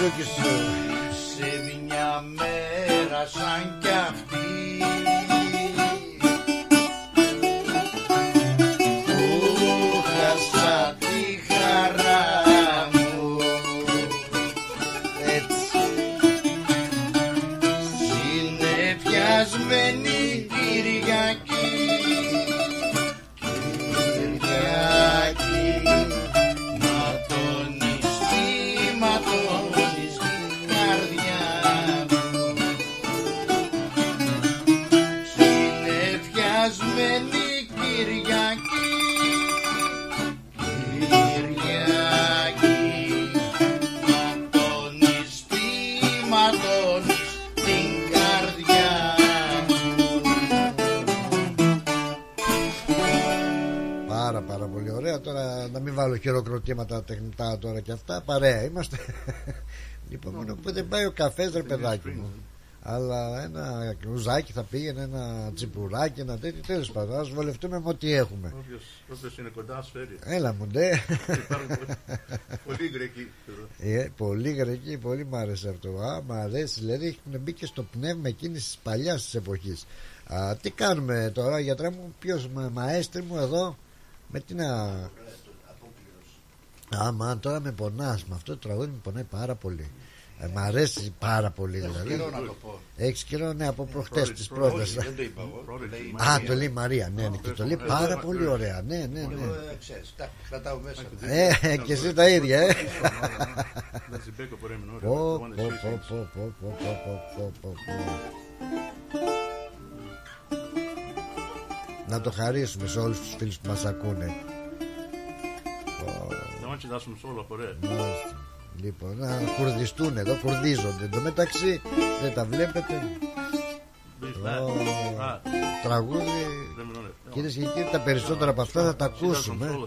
Βασίλη χειροκροτήματα τεχνητά τώρα και αυτά Παρέα είμαστε. Λοιπόν μόνο που δεν πάει ο καφές ρε παιδάκι μου. Αλλά ένα κρουζάκι θα πήγαινε Ένα τσιπουράκι Ένα τέτοιο τέλος πάντων Ας βολευτούμε με ό,τι έχουμε. Όποιος, όποιος είναι κοντά ας φέρει. Έλα μου ντε Υπάρχουν πολύ- Πολύ γκρεκοί. ε, Πολύ γρεκή Πολύ μ' άρεσε αυτό. Α, Μ' αρέσει δηλαδή έχουν μπει και στο πνεύμα εκείνης της παλιάς της εποχής. Α, Τι κάνουμε τώρα γιατρά μου Ποιος μα, μαέστρη μου εδώ Με τι να Άμα τώρα με πονάς Με αυτό το τραγούδι με πονάει πάρα πολύ ε, Μ' αρέσει πάρα πολύ δηλαδή καιρό να το πω. Έχεις καιρό ναι από προχτές Πρώτη, της πρώτη, πρώτης δεν το είπα εγώ. Το λέει η Α Μαρία. το λέει η Μαρία ναι, ναι και το λέει πάρα πολύ ωραία Ναι ναι Εγώ, ναι ε, ξέρεις, τα κρατάω μέσα. Ε, και εσύ τα ίδια, ε. That's the big of them, Πω, the one that πω, she πω, sings. πω, πω, πω, πω, πω, πω, πω. Να το χαρίσουμε σε όλους τους φίλους που μας ακούνε. No manches, das un solo por él. Μάλιστα. Λοιπόν, να κουρδιστούν εδώ, κουρδίζονται. Εν τω μεταξύ δεν τα βλέπετε. Ω, Τραγούδι. Κυρίες και κύριοι, τα περισσότερα από αυτά θα τα ακούσουμε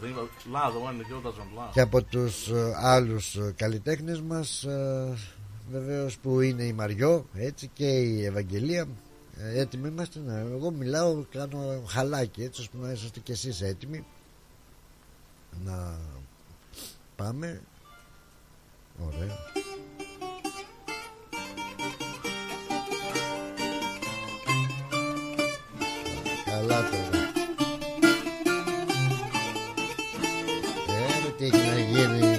και από τους ε, άλλους ε, καλλιτέχνες μας ε, βεβαίως που είναι η Μαριό έτσι και η Ευαγγελία Ε, έτοιμοι είμαστε να, εγώ μιλάω κάνω χαλάκι έτσι ώστε να είσαστε κι εσείς έτοιμοι να πάμε. Ωραία. Καλά τώρα. Ε, ρε, τι έχει να γίνει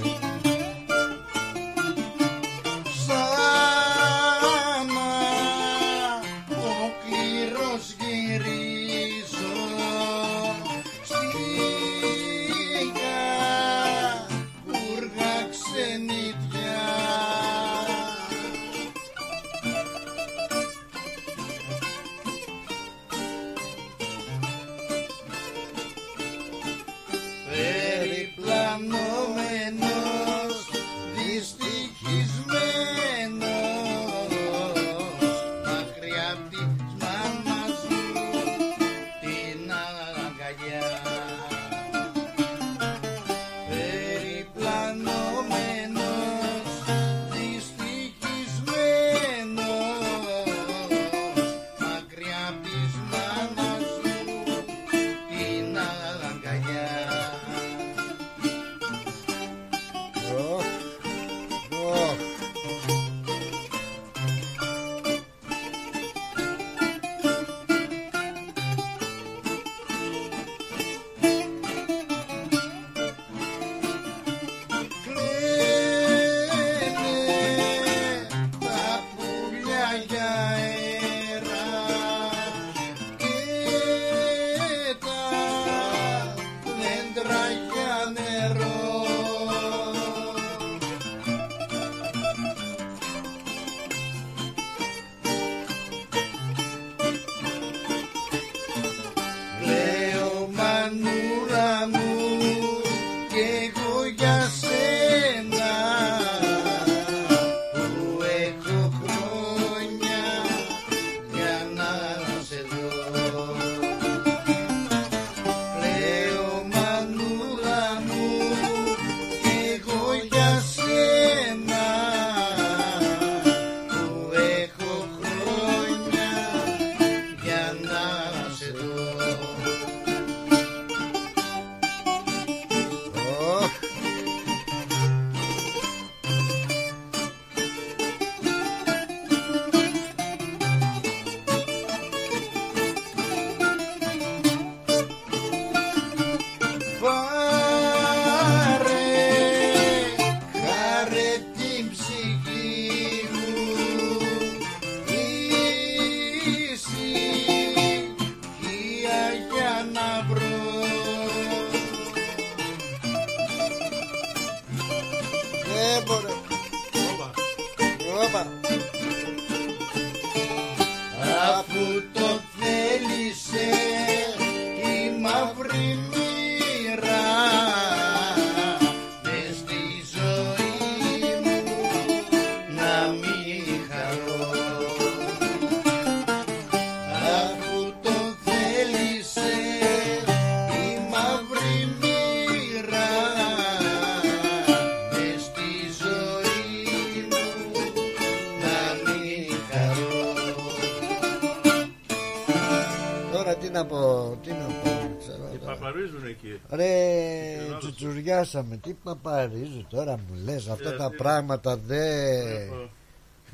τσουτσουριάσαμε. Τι παπαρίζουν τώρα μου λες Αυτά Ε, τα τι- πράγματα δεν Έχω-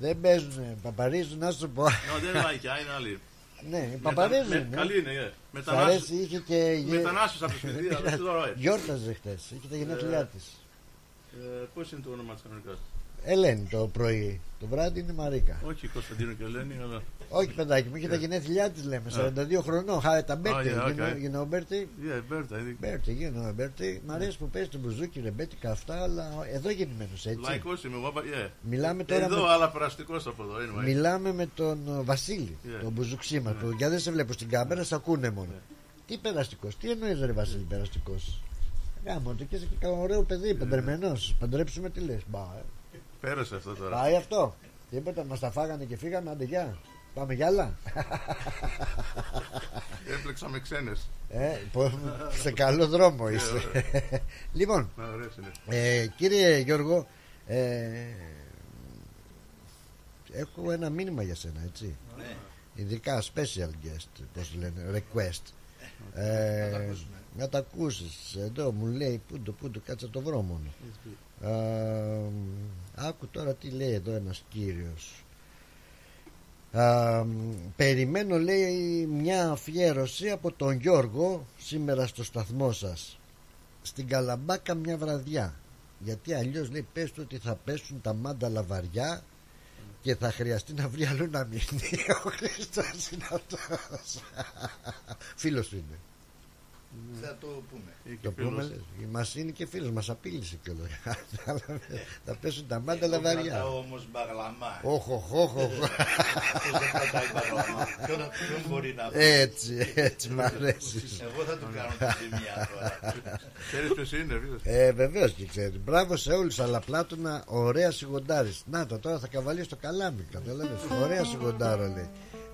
Δεν παίζουν. Παπαρίζουν, να σου πω. No, δεν είναι μαϊκιά, είναι άλλη. Ναι, Μετα- παπαρίζουν. με- ναι. Καλή είναι, ε. Σ' Μετανάστες- αρέσει, είχε και. Μετανάστες από το σπίτι, αλλά αυτό τώρα, ε. Γιόρταζε χτες. Είχε τα γενέθλιά Ε, της. Ε, Πώς είναι το όνομα της Αμερικάς; Ελένη το πρωί. Το βράδυ είναι Μαρίκα. Όχι Κωνσταντίνο και Ελένη, αλλά... Όχι, παιδάκι μου, είχε τα Ε. γενέθλιά της λέμε. Ε. 42 χρονών. Χάρη τα Μπέρτε. yeah, okay. Γίνω Μπέρτε. Yeah, Berta, I think. Μπέρτε, γίνω Μπέρτε. Μ' αρέσει που παίζει το μπουζούκι, ρεμπέτικα αυτά, αλλά εδώ γεννημένος έτσι. Λαϊκός είμαι εγώ, yeah. Μιλάμε τώρα Εδώ, με- αλλά περαστικός από εδώ, anyway. Μιλάμε με τον ε, Βασίλη, Yeah. τον μπουζουξίμα του. Για δεν σε βλέπω στην κάμερα, σε ακούνε μόνο. Τι περαστικός, τι εννοείς ρε Βασίλη περαστικός; Γάμο το και είσαι και ένα ωραίο παιδί, παντρεμένος. Παντρέψουμε τι λες. Μπα, ε. Πέρασε αυτό τώρα. Πάει αυτό. Τίποτα, μας τα φάγανε και φύγαμε, άντε γεια. Πάμε για άλλα; Έπλεξα με ξένες. Ε, πω- σε καλό δρόμο είσαι. λοιπόν, Ναι, ωραίες είναι. ε, κύριε Γιώργο, ε, έχω ένα μήνυμα για σένα, έτσι. Ναι. Ειδικά special guest, πώς λένε, request. Ε, να τα ακούσεις εδώ μου λέει πούντο πούντο κάτσε να το βρω μόνο ε, άκου τώρα τι λέει εδώ ένας κύριος Α, περιμένω λέει μια αφιέρωση από τον Γιώργο σήμερα στο σταθμό σας. Στην Καλαμπάκα μια βραδιά. Γιατί αλλιώς λέει πες του ότι θα πέσουν τα μάνταλα βαριά και θα χρειαστεί να βρει αλλού να μείνει. Ο Χριστός είναι αυτός. Φίλος του είναι Θα το πούμε. το πούμε λες. Μας είναι και φίλος μας απείλησε κιόλας θα πέσουν τα μάνταλα βαριά Κρατάω όμως μπαγλαμά. όχ όχ όχ όχ. Αυτός δεν κρατάει μπαγλαμά. Ποιον ποιον μπορεί να πει. έτσι έτσι μ' αρέσει Εγώ θα του κάνω τη ζημιά τώρα. Ξέρεις ποιος είναι, φίλος. Ε, βεβαίως και ξέρει. Μπράβο σε όλους, αλλά πλάτωνα ωραία σιγοντάρι. Να το τώρα θα καβαλείς στο καλάμι. Κατάλαβες; Ωραία σιγοντάρο λέει.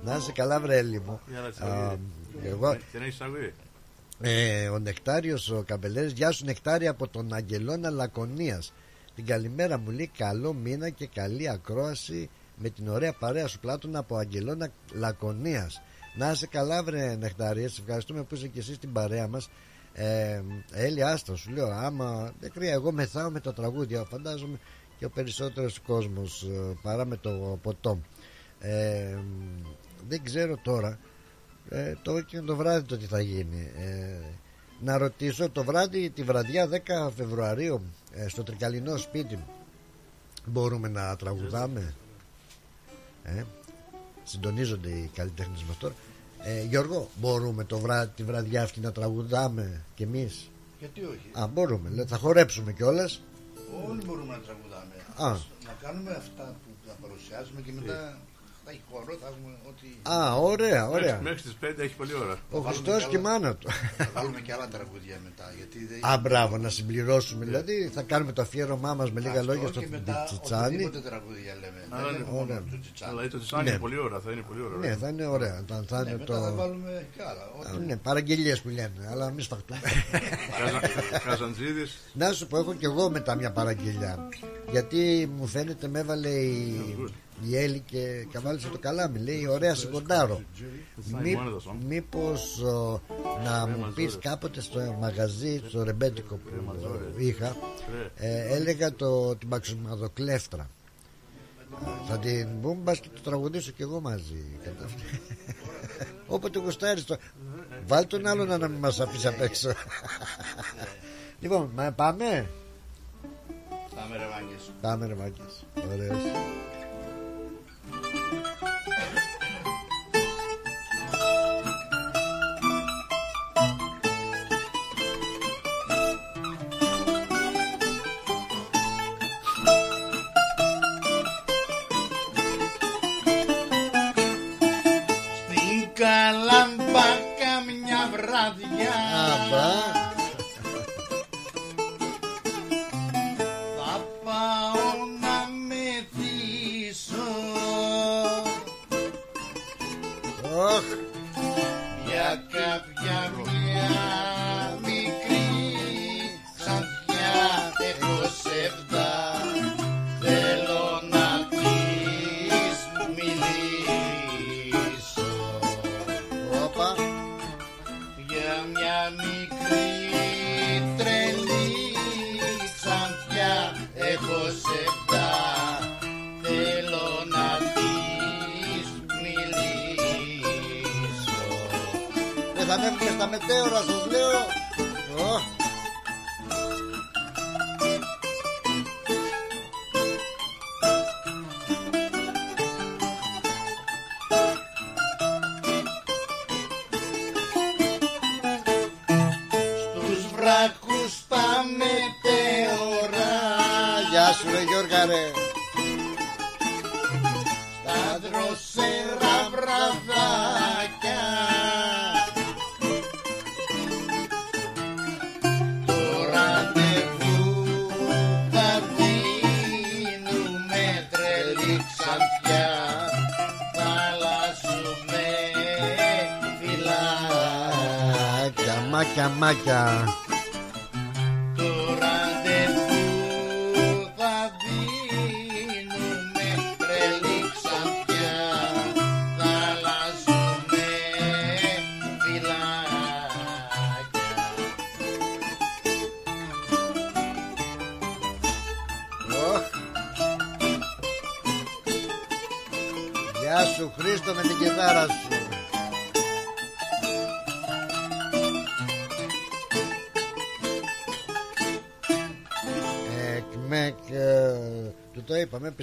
Να είσαι καλά, βρε Έλλη μου. Για να της Α, αγωγεί. Εγώ, ε, ο Νεκτάριος ο Καμπελέρης Γεια σου Νεκτάρια από τον Αγγελώνα Λακωνίας. Την καλημέρα μου λέει καλό μήνα και καλή ακρόαση Με την ωραία παρέα σου Πλάτωνα από Αγγελώνα Λακωνίας. Να είσαι καλά βρε Νεκτάρια Σε ευχαριστούμε που είσαι και εσύ στην παρέα μας. Ε, Έλλη άστα σου λέω Άμα δεν κρύα εγώ μεθάω με τα τραγούδια Φαντάζομαι και ο περισσότερος κόσμος ε, Παρά με το ποτό. Ε, Δεν ξέρω τώρα ε, το και το βράδυ το τι θα γίνει ε, να ρωτήσω το βράδυ τη βραδιά 10 Φεβρουαρίου ε, στο τρικαλινό σπίτι μπορούμε να τραγουδάμε; Ε, συντονίζονται οι καλλιτέχνες μας τώρα ε, Γιώργο μπορούμε το βράδυ, τη βραδιά αυτή να τραγουδάμε κι εμείς; Γιατί όχι; Α μπορούμε λέει, θα χορέψουμε κιόλας Όλοι μπορούμε να τραγουδάμε. Α. Να κάνουμε αυτά που θα παρουσιάσουμε και μετά θα έχει χώρο, θα έχουμε ό,τι. Α ωραία ωραία Μέχρι- Μέχρι τις 5 έχει πολύ ώρα. Ο βάλουμε Χριστός κι και η άλλα- μάνα του Θα βάλουμε και άλλα τραγούδια μετά. Γιατί δεν Α, μπράβο, να συμπληρώσουμε. Δηλαδή, θα κάνουμε το αφιέρωμά μας με λίγα Αυτό λόγια στο και μετά Τσιτσάνι. οτιδήποτε τραγούδια λέμε. Αλλά Δεν είναι είναι μόνο ωραία. του Τσιτσάνι. Αλλά το Τσιτσάνι Ναι. είναι πολύ ώρα, θα είναι πολύ ώρα. Ναι, θα είναι ωραία. Θα, θα Ναι, είναι μετά θα το. βάλουμε κι άλλα. Α, Ό,τι- Ναι, παραγγελίες που λένε, αλλά μην σφαχτούμε. Καζα- Καζαντζίδης. να σου πω, έχω κι εγώ μετά μια παραγγελιά. Γιατί μου φαίνεται με έβαλε η, η Έλλη και καβάλισε το καλάμι. Λέει, ωραία σηκοντάρο. Μη, μήπως ο, να μου πεις κάποτε στο μαγαζί, στο ρεμπέτικο που είχα, ε, έλεγα το, την παξιμαδοκλέφτρα. Θα την πούμε μπας και το τραγουδήσω κι εγώ μαζί. Κατάλαβες. Όποτε γουστάρεις το... Βάλ τον άλλον να μην μας αφήσει απ' έξω. λοιπόν, μα πάμε. Πάμε ρε μάγκες. Πάμε ρε μάγκες. Ωραίος.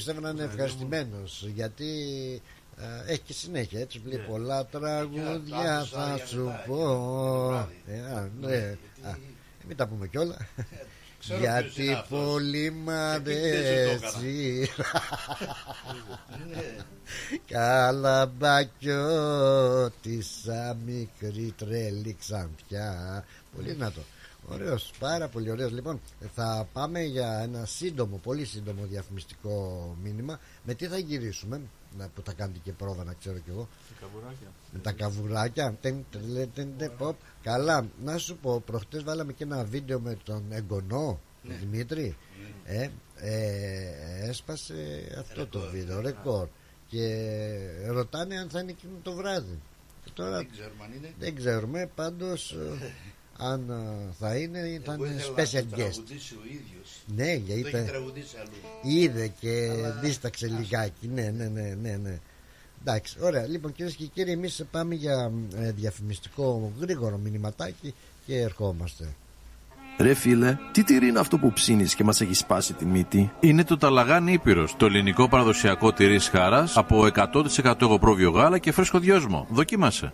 Πιστεύω να είναι ευχαριστημένος Γιατί ε, έχει και συνέχεια έτσι λέει πολλά τραγούδια θα σου πω Ε, α, ναι. Α, Μην τα πούμε κιόλα Ξέρω ποιος είναι Γιατί αυτός. πολύ μ' Επίτηδες το αρέσει Ναι. Καλαμπάκιο τη μικρή τρέλη ξανθιά. Πολύ δυνατό. Ωραίος, πάρα πολύ ωραίος. Λοιπόν, θα πάμε για ένα σύντομο, πολύ σύντομο διαφημιστικό μήνυμα. Με τι θα γυρίσουμε, να, που θα κάνετε και πρόβα να ξέρω κι εγώ. Με τα καβουράκια. Τεν, τελε, τεν, τε, ποπ. Καλά, να σου πω, προχτές βάλαμε και ένα βίντεο με τον εγγονό, τον Δημήτρη. Ε, ε, έσπασε αυτό το βίντεο, ρεκόρ. Και ρωτάνε αν θα είναι εκείνο το βράδυ. Και τώρα Δεν ξέρουμε αν είναι. δεν ξέρουμε, πάντως ε, αν ε, θα είναι, θα Εγώ είναι ήθελα να special το guest. τραγουδήσει ο ίδιος. Ναι, για Το είπε. έχει τραγουδήσει αλλού. Είδε και Αλλά- δίσταξε λιγάκι. Ναι, ναι, ναι, ναι, ναι. Εντάξει, ωραία. Λοιπόν, κυρίες και κύριοι, εμείς πάμε για ε, διαφημιστικό γρήγορο μηνυματάκι και ερχόμαστε. Ρε φίλε, τι τυρί είναι αυτό που ψήνεις και μας έχει σπάσει τη μύτη; Είναι το Ταλαγάνι Ήπειρος, το ελληνικό παραδοσιακό τυρί χάρας από 100% εγωπρόβιο γάλα και φρέσκο δυόσμο. Δοκίμασε.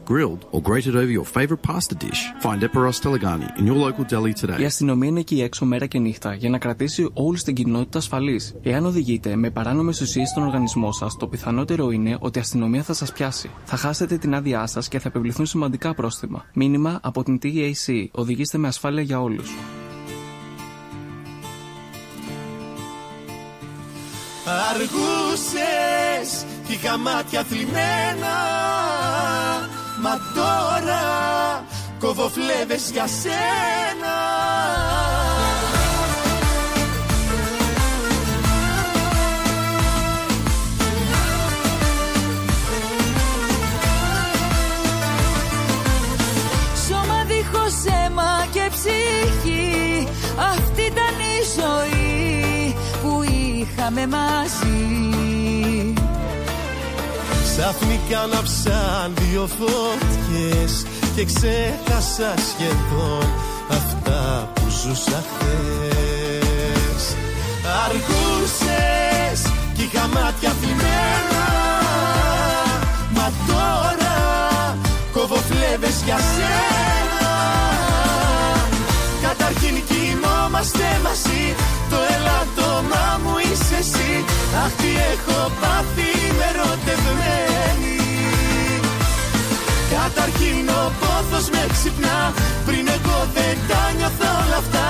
grilled, or grated over your favourite pasta dish. Find Eperos Telegani in your local deli today. Η αστυνομία είναι εκεί έξω μέρα και νύχτα για να κρατήσει όλη την κοινότητα ασφαλής. Εάν οδηγείτε με παράνομες ουσίες στον οργανισμό σας, το πιθανότερο είναι ότι η αστυνομία θα σας πιάσει. Θα χάσετε την άδειά σας και θα επιβληθούν σημαντικά πρόστιμα. Μήνυμα από την TAC. Οδηγήστε με ασφάλεια για όλους. Αργούσες κι είχα μάτια θλιμμένα Μα τώρα κόβω φλέβες για σένα. Σώμα δίχως αίμα και ψυχή Αυτή ήταν η ζωή που είχαμε μαζί Ξαφνικά ανάψαν δύο φώτιες Και ξέχασα σχεδόν αυτά που ζούσα χθες. Αργούσες κι είχα μάτια θλιμμένα Μα τώρα κόβω φλέβες για σένα Καταρχήν κοιμόμαστε μαζί Το ελάττωμά μου είσαι εσύ. Αχ τι έχω πάθει με ερωτευμένη Καταρχήν ο πόθος με ξυπνά Πριν εγώ δεν τα νιώθω όλα αυτά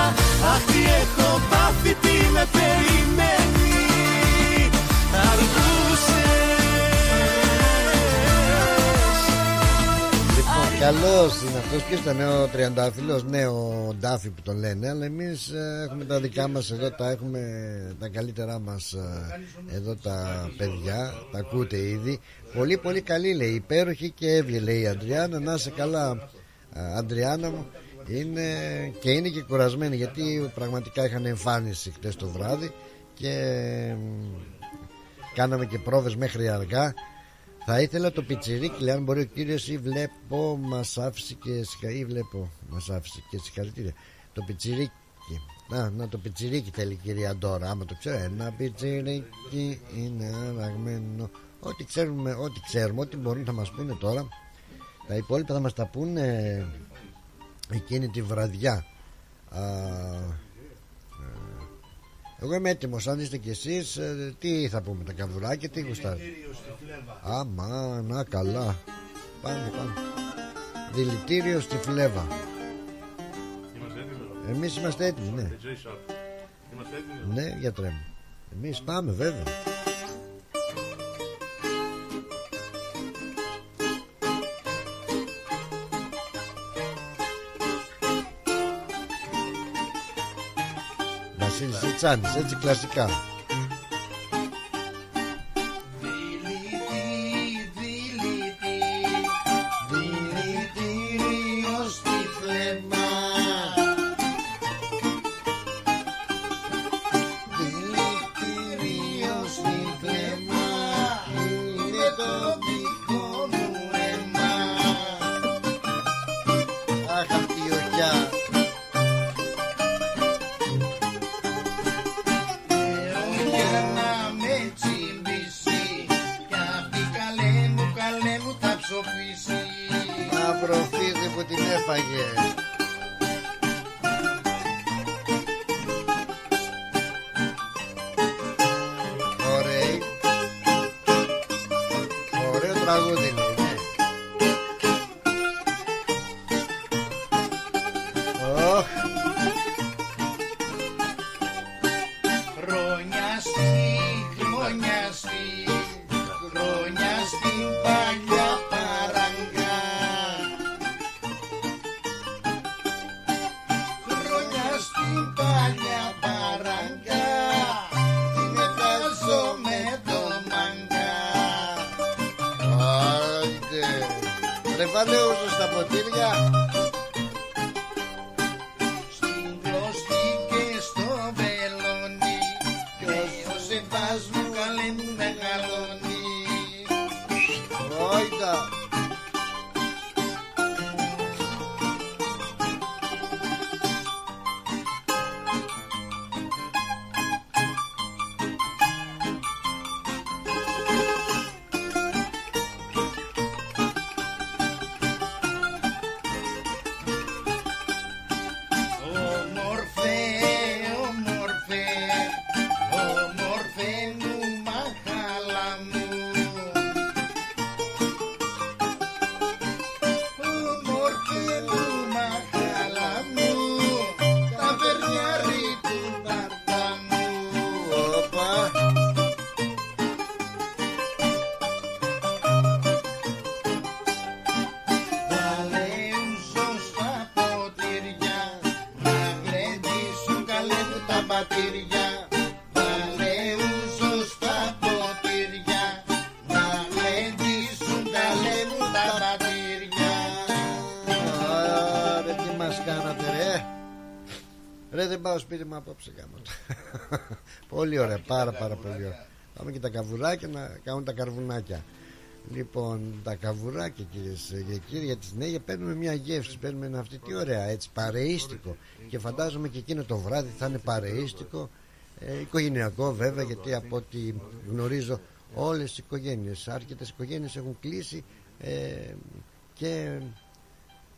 Αχ τι έχω πάθει τι με περιμένει Αργούσες Λοιπόν, καλός είναι αυτός. Ποιος ήταν ο Τριαντάφυλλος, ναι, ο Ντάφι που τον λένε. Αλλά εμείς έχουμε τα δικά μας εδώ, τα έχουμε τα καλύτερά μας εδώ τα παιδιά. Τα ακούτε ήδη. Πολύ, πολύ καλή λέει. Υπέροχη και έβγε λέει η Αντριάννα. Να είσαι καλά, α, Αντριάννα μου. Είναι και είναι και κουρασμένη γιατί πραγματικά είχαν εμφάνιση χτες το βράδυ και μ, κάναμε και πρόβες μέχρι αργά θα ήθελα το πιτσιρίκι, λέει, αν μπορεί ο κύριος ή βλέπω, μας άφησε και συγχαρητήρια. Ή βλέπω, μας άφησε και συγχαρητήρια. Το πιτσιρίκι. Να, να το πιτσιρίκι θέλει η κυρία Ντόρα. Άμα το ξέρω, ένα πιτσιρίκι είναι αραγμένο. Ό,τι ξέρουμε, ό,τι ξέρουμε, ό,τι μπορούν να μας πούνε τώρα. Τα υπόλοιπα θα μας τα πούνε εκείνη τη βραδιά Α, ε, εγώ είμαι έτοιμος. Αν είστε κι εσείς, τι θα πούμε, τα καβουράκια, τι γουστάρετε; Άμα, να καλά. Πάμε, πάμε. Δηλητήριο στη φλέβα. Εμείς είμαστε έτοιμοι, ναι. Είμαστε έτοιμοι. Ναι, γιατρέ μου. Εμείς πάμε, βέβαια. Τσάνης, έτσι κλασικά. Πάω σπίτι μου απόψε γάμο. Πολύ ωραία πάρα πάρα πολύ ωραία. Πάμε και τα καβουράκια να κάνουν τα καρβουνάκια. Λοιπόν τα καβουράκια κυρίες και κύριοι για τις νέες παίρνουμε μια γεύση Παίρνουμε ένα αυτή τι ωραία έτσι παρεΐστικο Και φαντάζομαι και εκείνο το βράδυ θα είναι παρεΐστικο ε, Οικογενειακό βέβαια γιατί από ό,τι γνωρίζω όλες οι οικογένειες Άρκετες οικογένειες έχουν κλείσει ε, και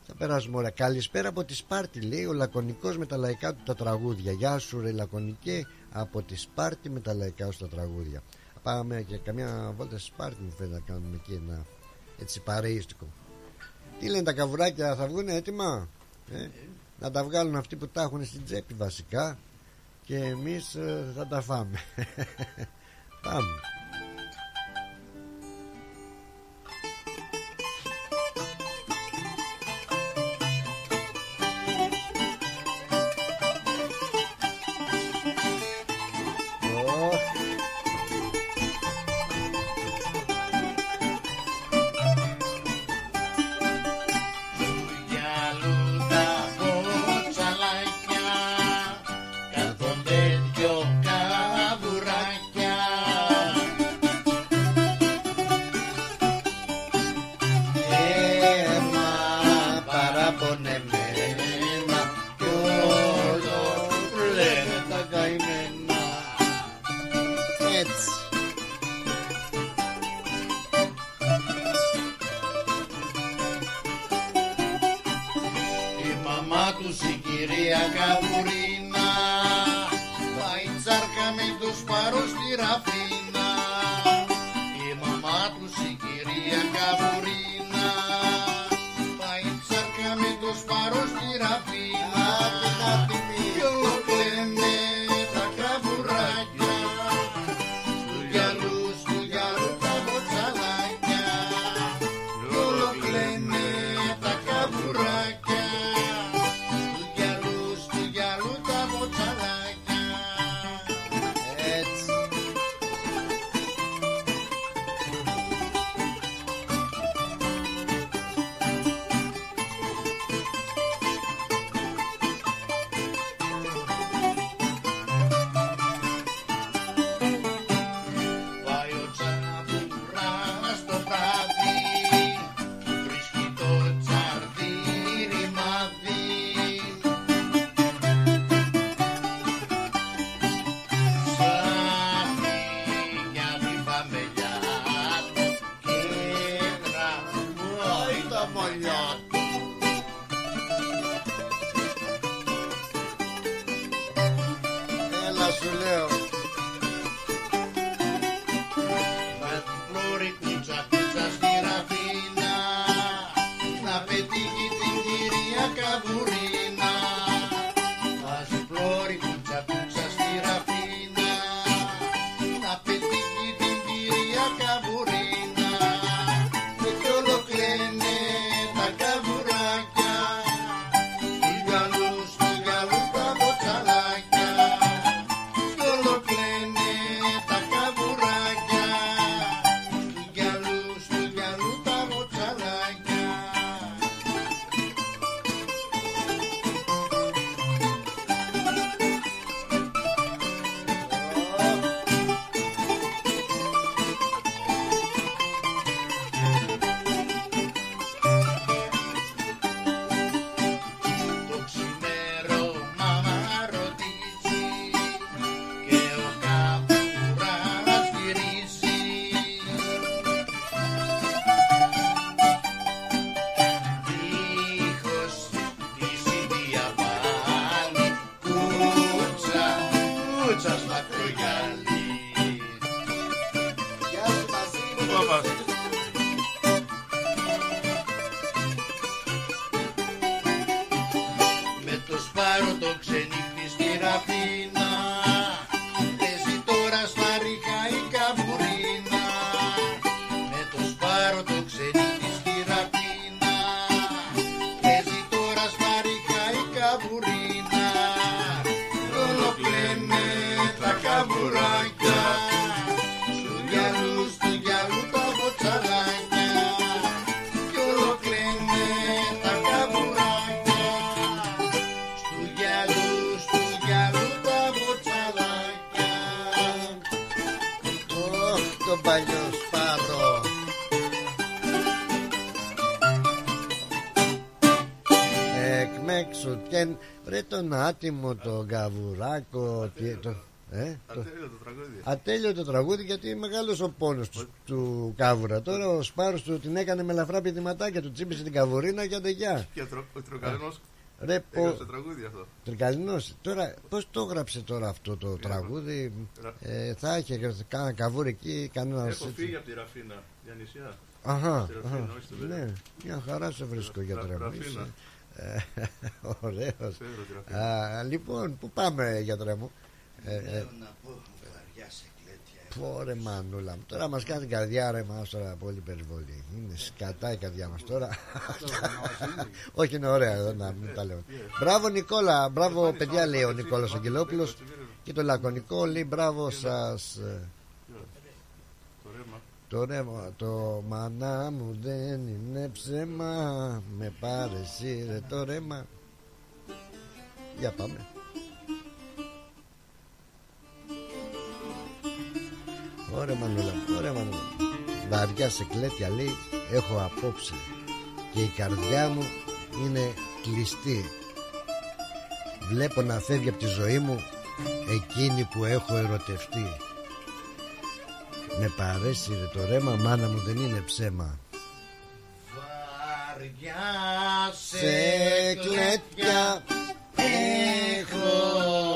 θα περάσουμε ωραία. Καλησπέρα από τη Σπάρτη, λέει ο Λακωνικός με τα λαϊκά του τα τραγούδια. Γεια σου, ρε Λακωνικέ, από τη Σπάρτη με τα λαϊκά σου τα τραγούδια. Πάμε και καμιά βόλτα στη Σπάρτη, μου φαίνεται να κάνουμε εκεί ένα έτσι παρείστικο. Τι λένε τα καβουράκια, θα βγουν έτοιμα; Ε; Να τα βγάλουν αυτοί που τα έχουν στην τσέπη βασικά και εμείς ε, θα τα φάμε. Πάμε. Τον άτιμο τον καβουράκο τι, το, ε, το, Ατέλειο το τραγούδι. Ατέλειο το τραγούδι γιατί μεγάλος ο πόνος του, του κάβουρα Τώρα ο Σπάρος του την έκανε με ελαφρά πηδηματάκια Του τσίπησε την καβουρίνα και αντεγιά Και ο τρο- ο Τροκαλινός Ρε πω έγραψε τραγούδι αυτό. Τρικαλινός Τώρα πώς το έγραψε τώρα αυτό το τραγούδι; Ε, Θα είχε γράψει κάνα καβούρι εκεί κανένα Έχω φύγει από τη Ραφίνα για νησιά. Αχα, Στη Ραφίνα, αχα, όχι στο Βέλγιο. ναι, μια χαρά σε βρίσκω για Ρα- τρέμο. Ραφίνα. είσαι. Ε, Ωραίος. Ξέρω τη Ραφίνα. Α, Λοιπόν, πού πάμε γιατρέ μου; Ε, ε, να πω βαριά σε κλέτια. Πόρε μανούλα μου. Τώρα μας κάνει καρδιά ρε μας τώρα πολύ περιβολή. Είναι σκατά η καρδιά μας τώρα. Όχι είναι ωραία εδώ να μην τα λέω. Μπράβο Νικόλα, μπράβο παιδιά λέει ο Νικόλας Αγγελόπουλος. Και το λακωνικό λέει μπράβο σας. Ε, Το ρέμα. Το ρεύμα, το μανά μου δεν είναι ψέμα. Με πάρε εσύ ρε το ρέμα Για πάμε. Ωραία μανούλα, ωραία μανούλα. Βαριά σε κλέτια λέει έχω απόψε Και η καρδιά μου είναι κλειστή. Βλέπω να φεύγει από τη ζωή μου Εκείνη που έχω ερωτευτεί Με παρέσει ρε το ρέμα Μάνα μου δεν είναι ψέμα. Βαριά σε κλέτια έχω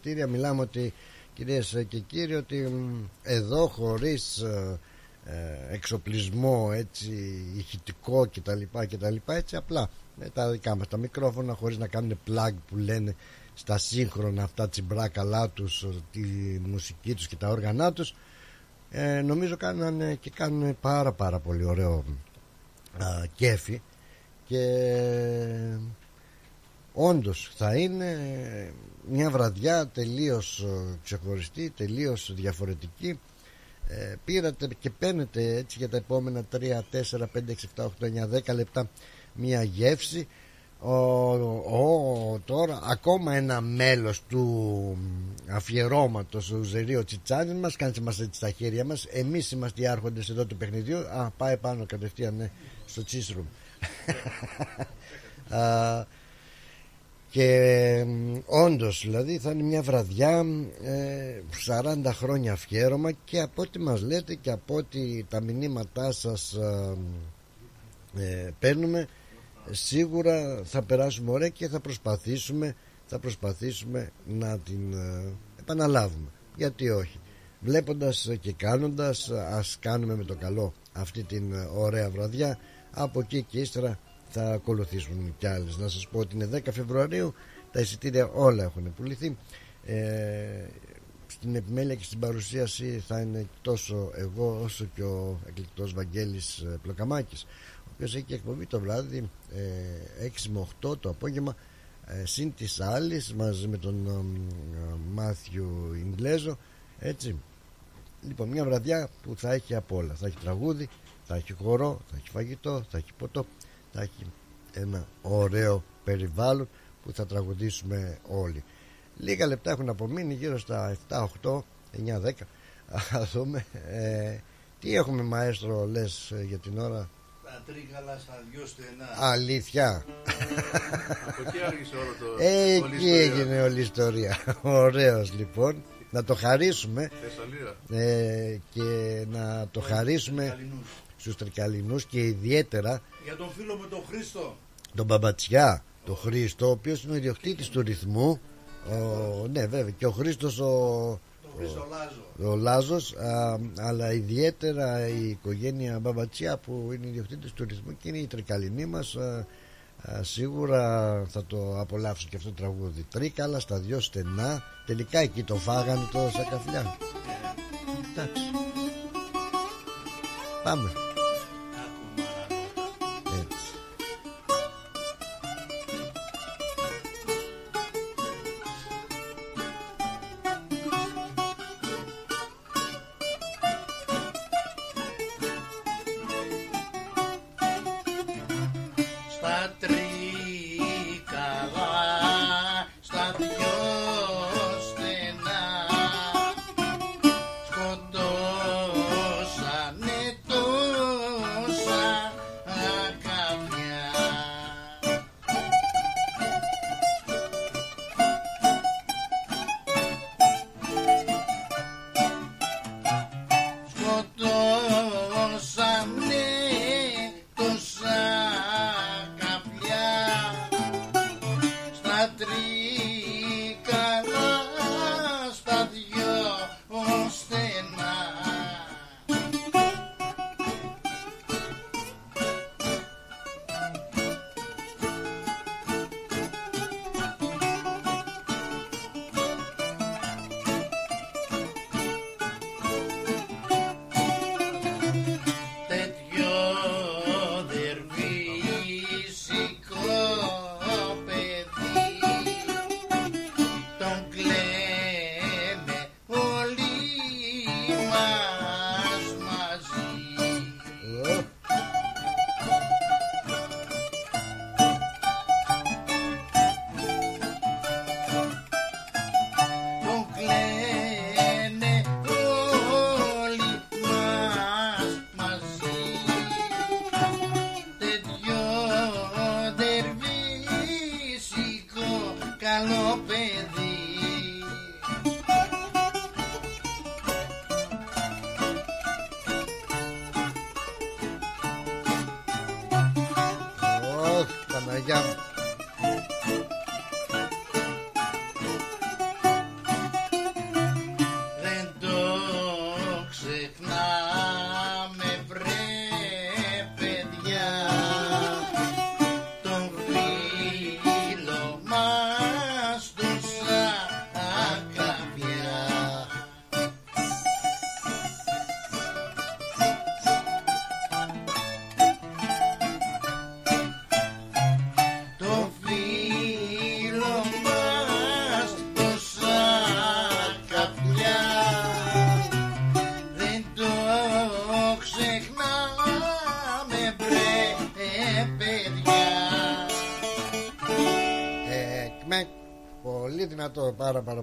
πολλά συγχαρητήρια. Μιλάμε ότι, κυρίες και κύριοι, ότι μ, εδώ χωρίς ε, ε, εξοπλισμό έτσι ηχητικό κτλ, κτλ έτσι απλά με τα δικά μας τα μικρόφωνα χωρίς να κάνουν plug που λένε στα σύγχρονα αυτά τσιμπρά καλά τους τη μουσική τους και τα όργανά τους ε, νομίζω κάνανε και κάνουν πάρα πάρα πολύ ωραίο α, κέφι και όντως θα είναι μια βραδιά τελείως ε, ξεχωριστή, τελείως διαφορετική. Ε, πήρατε και παίρνετε έτσι για τα επόμενα 3, 4, 5, 6, 7, 8, 9, 10 λεπτά μια γεύση. Ο, ο, τώρα ακόμα ένα μέλος του αφιερώματος ο Ζερίο Τσιτσάνιν μας κάντε μας έτσι στα χέρια μας. Εμείς είμαστε οι άρχοντες εδώ του παιχνιδιού. Α πάει πάνω κατευθείαν ναι, στο τσίσρουμ Α, και όντως δηλαδή θα είναι μια βραδιά ε, 40 χρόνια αφιέρωμα και από ό,τι μας λέτε και από ό,τι τα μηνύματά σας ε, ε, παίρνουμε σίγουρα θα περάσουμε ωραία και θα προσπαθήσουμε θα προσπαθήσουμε να την ε, επαναλάβουμε. Γιατί όχι; Βλέποντας και κάνοντας ας κάνουμε με το καλό αυτή την ε, ωραία βραδιά από εκεί και ύστερα θα ακολουθήσουν κι άλλες. Να σας πω ότι είναι 10 Φεβρουαρίου τα εισιτήρια όλα έχουν πουληθεί. Ε, στην επιμέλεια και στην παρουσίαση θα είναι τόσο εγώ όσο και ο εκλεκτός Βαγγέλης ε, Πλοκαμάκης ο οποίος έχει εκπομπή το βράδυ ε, 6 με 8 το απόγευμα ε, συν της άλλης μαζί με τον ε, Μάθιου Ιγκλέζο έτσι. Λοιπόν μια βραδιά που θα έχει από όλα. Θα έχει τραγούδι, θα έχει χορό θα έχει φαγητό, θα έχει ποτό θα έχει ένα ωραίο περιβάλλον που θα τραγουδήσουμε όλοι λίγα λεπτά έχουν απομείνει γύρω στα 7, 8, 9, 10 θα δούμε ε, τι έχουμε μαέστρο λες ε, για την ώρα; Τα τρίκαλα στα δυο στενά. Αλήθεια Από εκεί άρχισε όλο το. Ε, όλη η Εκεί ιστορία. έγινε όλη η ιστορία Ωραίος λοιπόν Να το χαρίσουμε Θεσσαλία. ε, Και να το χαρίσουμε Στους Τρικαλινούς Και ιδιαίτερα Για τον φίλο με τον Χρήστο. τον Μπαμπατσιά τον Χρήστο ο οποίος είναι ο ιδιοκτήτης του ρυθμού. Ο, ναι βέβαια και ο Χρήστος ο, Τον Χρήστο Λάζο. ο Λάζος α, αλλά ιδιαίτερα η οικογένεια Μπαμπατσιά που είναι ιδιοκτήτης του ρυθμού και είναι η τρικαλινή μας α, α, σίγουρα θα το απολαύσω και αυτό το τραγούδι. Τρίκαλα στα δυο στενά τελικά εκεί το φάγανε το σακαφλιά. Εντάξει. Πάμε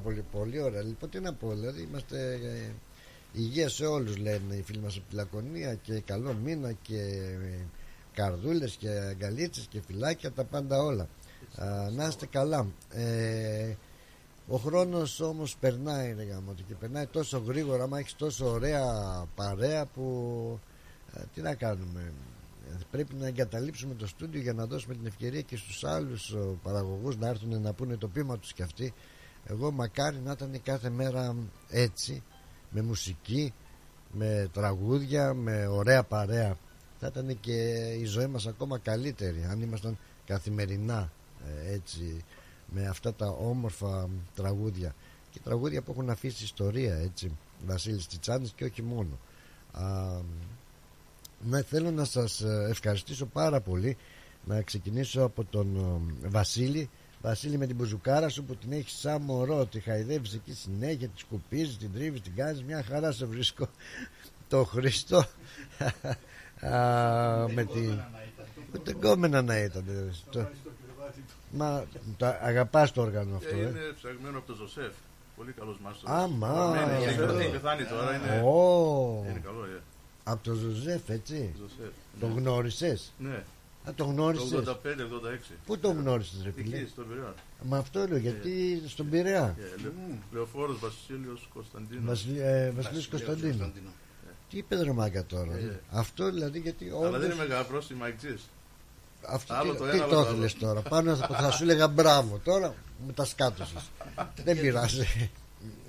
πολύ, πολύ ωραία. Λοιπόν, τι να πω, δηλαδή είμαστε ε, υγεία σε όλους λένε οι φίλοι μας από τη Λακωνία και καλό μήνα και ε, καρδούλες και αγκαλίτσες και φυλάκια, τα πάντα όλα. Α, να είστε καλά. Ε, ο χρόνος όμως περνάει ρε γαμώτη, και περνάει τόσο γρήγορα άμα έχεις τόσο ωραία παρέα που ε, τι να κάνουμε Ε, πρέπει να εγκαταλείψουμε το στούντιο για να δώσουμε την ευκαιρία και στους άλλους ε, παραγωγούς να έρθουν να πούνε το πείμα τους κι αυτοί εγώ μακάρι να ήταν κάθε μέρα έτσι με μουσική με τραγούδια με ωραία παρέα. Θα ήταν και η ζωή μας ακόμα καλύτερη αν ήμασταν καθημερινά ε, έτσι με αυτά τα όμορφα τραγούδια. Και τραγούδια που έχουν αφήσει ιστορία έτσι Βασίλης Τσιτσάνης και όχι μόνο. Α, ναι, θέλω να σας ε, ευχαριστήσω πάρα πολύ. Να ξεκινήσω από τον ε, Βασίλη Βασίλη με την μπουζουκάρα σου που την έχεις σαν μωρό τη χαϊδεύεις εκεί συνέχεια τη σκουπίζεις, την τρίβεις, την κάνεις μια χαρά σε βρίσκω το Χριστό Α, με τη ούτε γκόμενα να ήταν ε, το- Μα το αγαπάς το όργανο αυτό Ε, ε. είναι ψαγμένο από τον Ζωσέφ. Πολύ καλός μάστρο. Άμα Έχει πεθάνει τώρα. Είναι, Ω. είναι καλό, ε. Από τον Ζωζέφ έτσι Ζωσέφ. Τον γνώρισες; Ναι. Α, τον γνώρισες; Το 85-86. Πού τον γνώρισες ρε φίλε; Εκεί, στον Πειραιά. Μα αυτό λέω γιατί στον Πειραιά; Ε, Λε- Λεωφόρος Βασίλειος Κωνσταντίνος. Βασιλ, ε, Βασιλής Κωνσταντίνου Τι είπε ρε μάγκα τώρα; Ε, ε. Αυτό δηλαδή γιατί Αλλά δεν όντως είναι μεγάλο πρόστιμο Mike G's. Αυτό Άλλο τι, το τι ένα, άλλο το το άλλο. ήθελες τώρα; Πάνω θα, θα σου έλεγα μπράβο Τώρα μου τα σκάτωσες Δεν πειράζει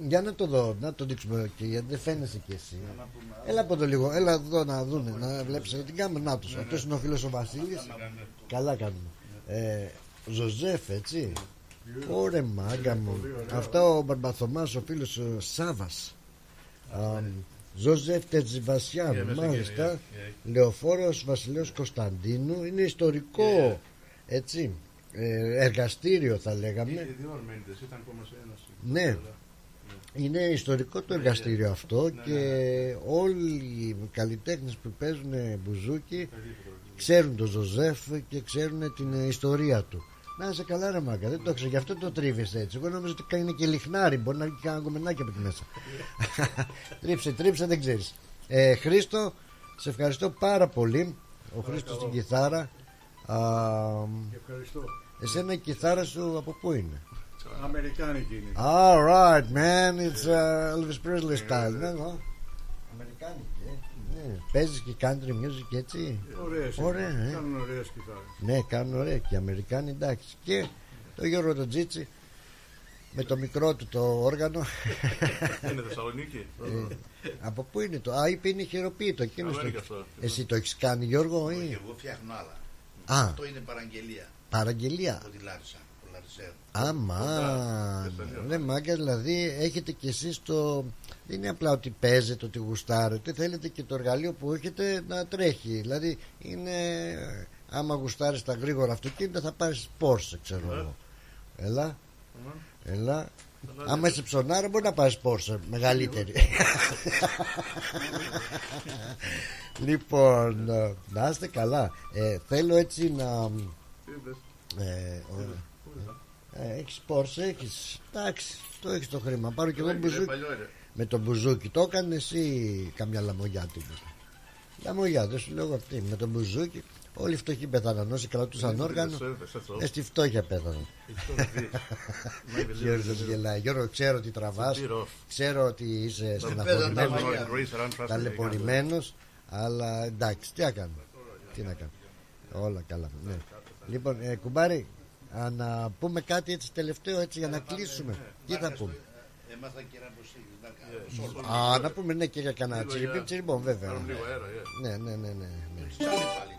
Για να το δω Να το δείξουμε και γιατί δεν φαίνεσαι κι εσύ. Έλα από το λίγο Έλα εδώ να δούνε Να βλέπεις την κάμερα Να τους. Αυτός είναι ο φίλος ο Βασίλης. Καλά κάνουμε. Ε, Ζωζέφ έτσι. Ωρε μάγκα μου. Αυτά ο Μπαρμπαθωμάς ο φίλος ο Σάββας. Α, Ζωζέφ Τερζιβασιάν Yeah, μέσα Μάλιστα. εκεί, yeah, Λεωφόρος Βασιλέος Κωνσταντίνου. Είναι ιστορικό Έτσι. Ε, Εργαστήριο θα λέγαμε. Είχε δύο ορμένιδες, ήταν ακόμα σε ένας. Ναι είναι ιστορικό το εργαστήριο αυτό Ναι, και όλοι οι καλλιτέχνες που παίζουν μπουζούκι ξέρουν τον Ζωζέφ και ξέρουν την ιστορία του. Να είσαι καλά ρε μάγκα, δεν το ξέρω, γι' αυτό το τρίβεις έτσι. Εγώ νομίζω ότι είναι και λιχνάρι, μπορεί να βγει κανένα κομμενάκι από εκεί μέσα. τρίψε, τρίψε, δεν ξέρεις. Ε, Χρήστο, σε ευχαριστώ πάρα πολύ. Ο Χρήστος στην κιθάρα. Α, Ευχαριστώ. εσένα η κιθάρα σου από πού είναι; Αμερικάνικη είναι. All right, man. It's uh, Elvis Presley style. Ναι, ναι. Αμερικάνικη, ε. Ναι. Παίζεις και country music έτσι. Ωραίες. Ωραία, ε. Κάνουν ωραίες κιθάρες. Ναι, κάνουν ωραία και οι Αμερικάνοι εντάξει. Και το Γιώργο τον Τζίτσι με το μικρό του το όργανο. Είναι Θεσσαλονίκη. Ε, από πού είναι το. Α, είπε είναι χειροποίητο. Εκείνος Καλό είναι το... και αυτό. Εσύ το έχεις κάνει, Γιώργο, ή; Εγώ φτιάχνω άλλα. Α. Αυτό είναι παραγγελία. Παραγγελία. Από τη Λάρισα. Το Λαρισαίο. Αμά, ρε μάγκα, δηλαδή έχετε κι εσείς το... Δεν είναι απλά ότι παίζετε, ότι γουστάρετε, θέλετε και το εργαλείο που έχετε να τρέχει. Δηλαδή είναι, άμα γουστάρεις τα γρήγορα αυτοκίνητα θα πάρεις Porsche, ξέρω εγώ. Έλα, έλα. Άμα είσαι ψωνάρα μπορεί να πάρεις Porsche, μεγαλύτερη. λοιπόν, ε, να είστε καλά. Ε, θέλω έτσι να... Ε, ωραία. Ε, έχεις Porsche, έχεις. Εντάξει, το έχεις το χρήμα. Πάρω και εγώ Παλιό, μπουζούκι. παλιό είναι. Με το μπουζούκι το έκανε εσύ καμιά λαμογιάτη. Λαμογιά, δεν σου λέω αυτή. Με το μπουζούκι. Όλοι οι φτωχοί πέθαναν. Όσοι κρατούσαν Είναι όργανο. σε- σε αυτό. Ε, στη φτώχεια πέθαναν. Γιώργος γελάει. Γιώργο, ξέρω ότι τραβάς It's a bit off. Ξέρω ότι είσαι Τον στεναχωρημένος πέθανε τα μαγιά. Grace around, trust me, Ταλαιπωρημένος Αλλά εντάξει, τι να κάνω Τι να κάνω Όλα καλά ναι. Λοιπόν, ε, κουμπάρι α, Να πούμε κάτι έτσι τελευταίο έτσι για να κλείσουμε Τι θα πούμε; Έμαθα και ένα προσήγηση. να κάνω. Α, να πούμε ναι και για κανένα Λίγο τσιριμπίμ για- τσιριμπόμ βέβαια Κάνουμε λίγο αέρα, Ναι, ναι, ναι, ναι, ναι. Τσάλι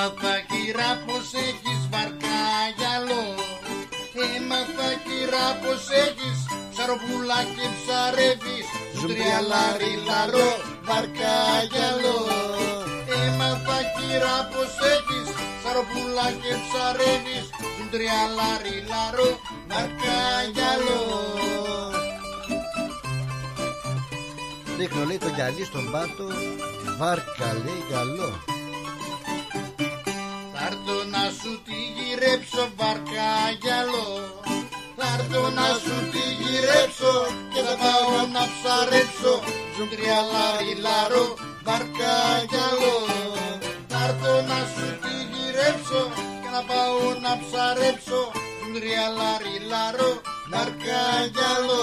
Έμαθα κυρά πως έχεις βάρκα γιαλό Έμαθα κυρά πως έχεις ψαροπούλα και ψαρεύεις. Ζουμπριαλάρι λαρό βάρκα γιαλό Έμαθα κυρά πως έχεις ψαροπούλα και ψαρεύεις. Ζουμπριαλάρι λαρό βάρκα γιαλό Ρίχνω λέει το γυαλί στον πάτο Βάρκα λέει γιαλό σου τη γυρέψω βάρκα γιαλό Θα έρθω να σου τη γυρέψω και θα πάω να ψαρέψω. Ζουντρία λάρι λάρο βάρκα γιαλό Θα έρθω να σου τη γυρέψω και θα πάω να ψαρέψω. Ζουντρία λάρι λάρο βάρκα γιαλό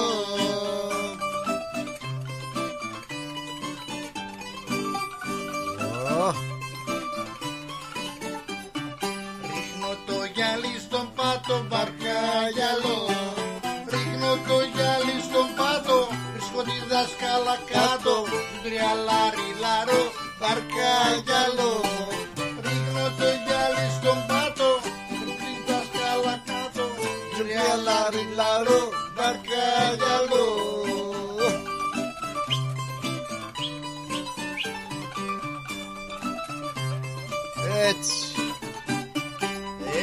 Τριαλάρι λάρο βαρκάγιαλο Ρίχνω το γυαλί στον πάτο Βρίσκω τη δάσκαλα κάτω Τριαλάρι λάρο βαρκάγιαλο Έτσι.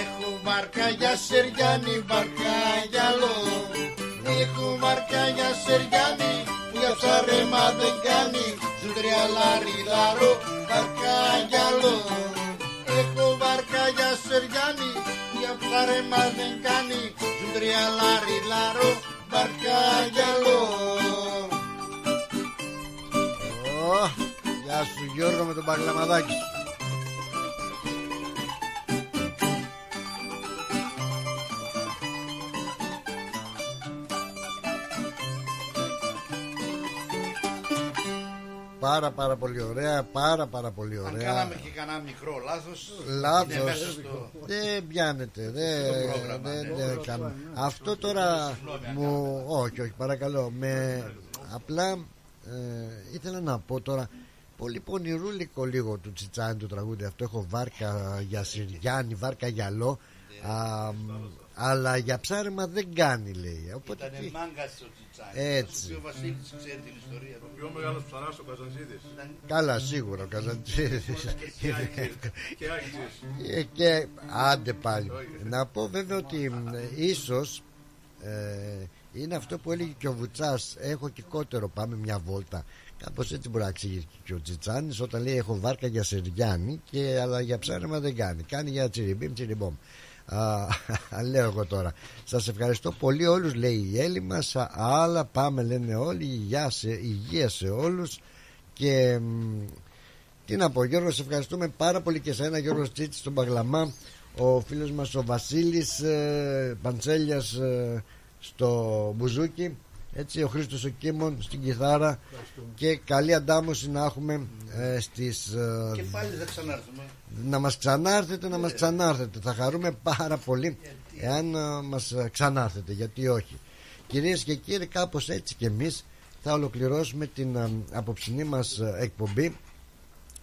Έχω βάρκα για Σεριάννη, βάρκα γυαλό. Έχω βάρκα για Σεριάννη που για ψαρέμα δεν κάνει Σου τριαλάρι λάρο, βάρκα γυαλό. Έχω βάρκα για Σεριάννη που για ψαρέμα δεν κάνει Σου τριαλάρι λάρο, βάρκα γυαλό. Ω, Γεια σου Γιώργο με τον παγλαμαδάκι Πάρα πάρα πολύ ωραία, πάρα πάρα πολύ Αν ωραία. κάναμε και κανένα μικρό λάθος Λάθος. είναι μέσα στο... Δεν πιάνετε. Δεν, Στο πρόγραμμα, δεν, ναι. δεν κάνουμε. Αυτό τώρα μου. Όχι, όχι, παρακαλώ. Με, απλά ε, ήθελα να πω τώρα. Πολύ πονηρούλικο λίγο του Τσιτσάνι το τραγούδι αυτό. Έχω βάρκα για Συριάννη, βάρκα γυαλό. Α, μ, αλλά για ψάρεμα δεν κάνει λέει. Οπότε Ήτανε τι- μάγκας ο Τσιτσάνης. Έτσι. Όσο πιο ο Βασίλης ξέρει την ιστορία. Ο πιο μεγάλος ψαράς ο Καζαντζίδης. Καλά, σίγουρα ο Καζαντζίδης. Και Άγγιξης. Και Άγγιξης. Ε, και άντε πάλι να πω βέβαια ότι μ, ίσως ε, είναι αυτό που έλεγε και ο Βουτσάς έχω και κότερο πάμε μια βόλτα κάπως έτσι μπορεί να εξηγήσει και ο Τσιτσάνης όταν λέει έχω βάρκα για Σεριάννη και, αλλά για ψάρεμα δεν κάνει κάνει για τσιριμπίμ τσιριμπόμ Α, λέω εγώ τώρα. Σας ευχαριστώ πολύ όλους λέει η Έλλη μας. Α, άλλα πάμε λένε όλοι. Υγεία σε, υγεία σε όλους. Και μ, τι να πω Γιώργο σε ευχαριστούμε πάρα πολύ και σένα Γιώργος Τσίτσης στον Παγλαμά ο φίλος μας ο Βασίλης ε, Παντσέλιας ε, στο Μπουζούκι. Έτσι ο Χρήστος ο Κίμων στην κιθάρα. Και καλή αντάμωση να έχουμε ε, στις ε, Και πάλι θα ξανάρθουμε. Να μας ξανάρθετε να μας ξανάρθετε. Θα χαρούμε πάρα πολύ εάν ε, μας ξανάρθετε γιατί όχι. Κυρίες και κύριοι κάπως έτσι και εμείς θα ολοκληρώσουμε την ε, απόψινή μας ε, εκπομπή.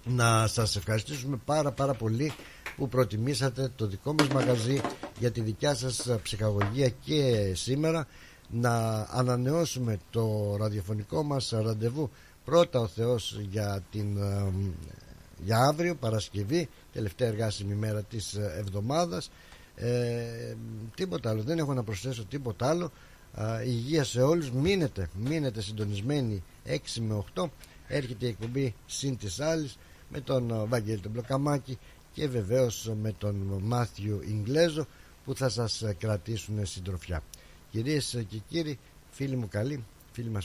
Να σας ευχαριστήσουμε πάρα πάρα πολύ που προτιμήσατε το δικό μας μαγαζί για τη δικιά σας ε, ψυχαγωγία και σήμερα. Να ανανεώσουμε το ραδιοφωνικό μας ραντεβού. Πρώτα ο Θεός για την ε, για αύριο Παρασκευή τελευταία εργάσιμη μέρα της ε, εβδομάδας. Ε, τίποτα άλλο. Δεν έχω να προσθέσω τίποτα άλλο. Α, υγεία σε όλους. Μείνετε, μείνετε συντονισμένοι. 6 με 8 έρχεται η εκπομπή συν της άλλης με τον ε, Βαγγέλη τον Μπλοκαμάκη και βεβαίως με τον Μάθιου Ιγκλέζο που θα σας ε, κρατήσουν συντροφιά. Κυρίες και κύριοι φίλοι μου καλοί φίλοι μας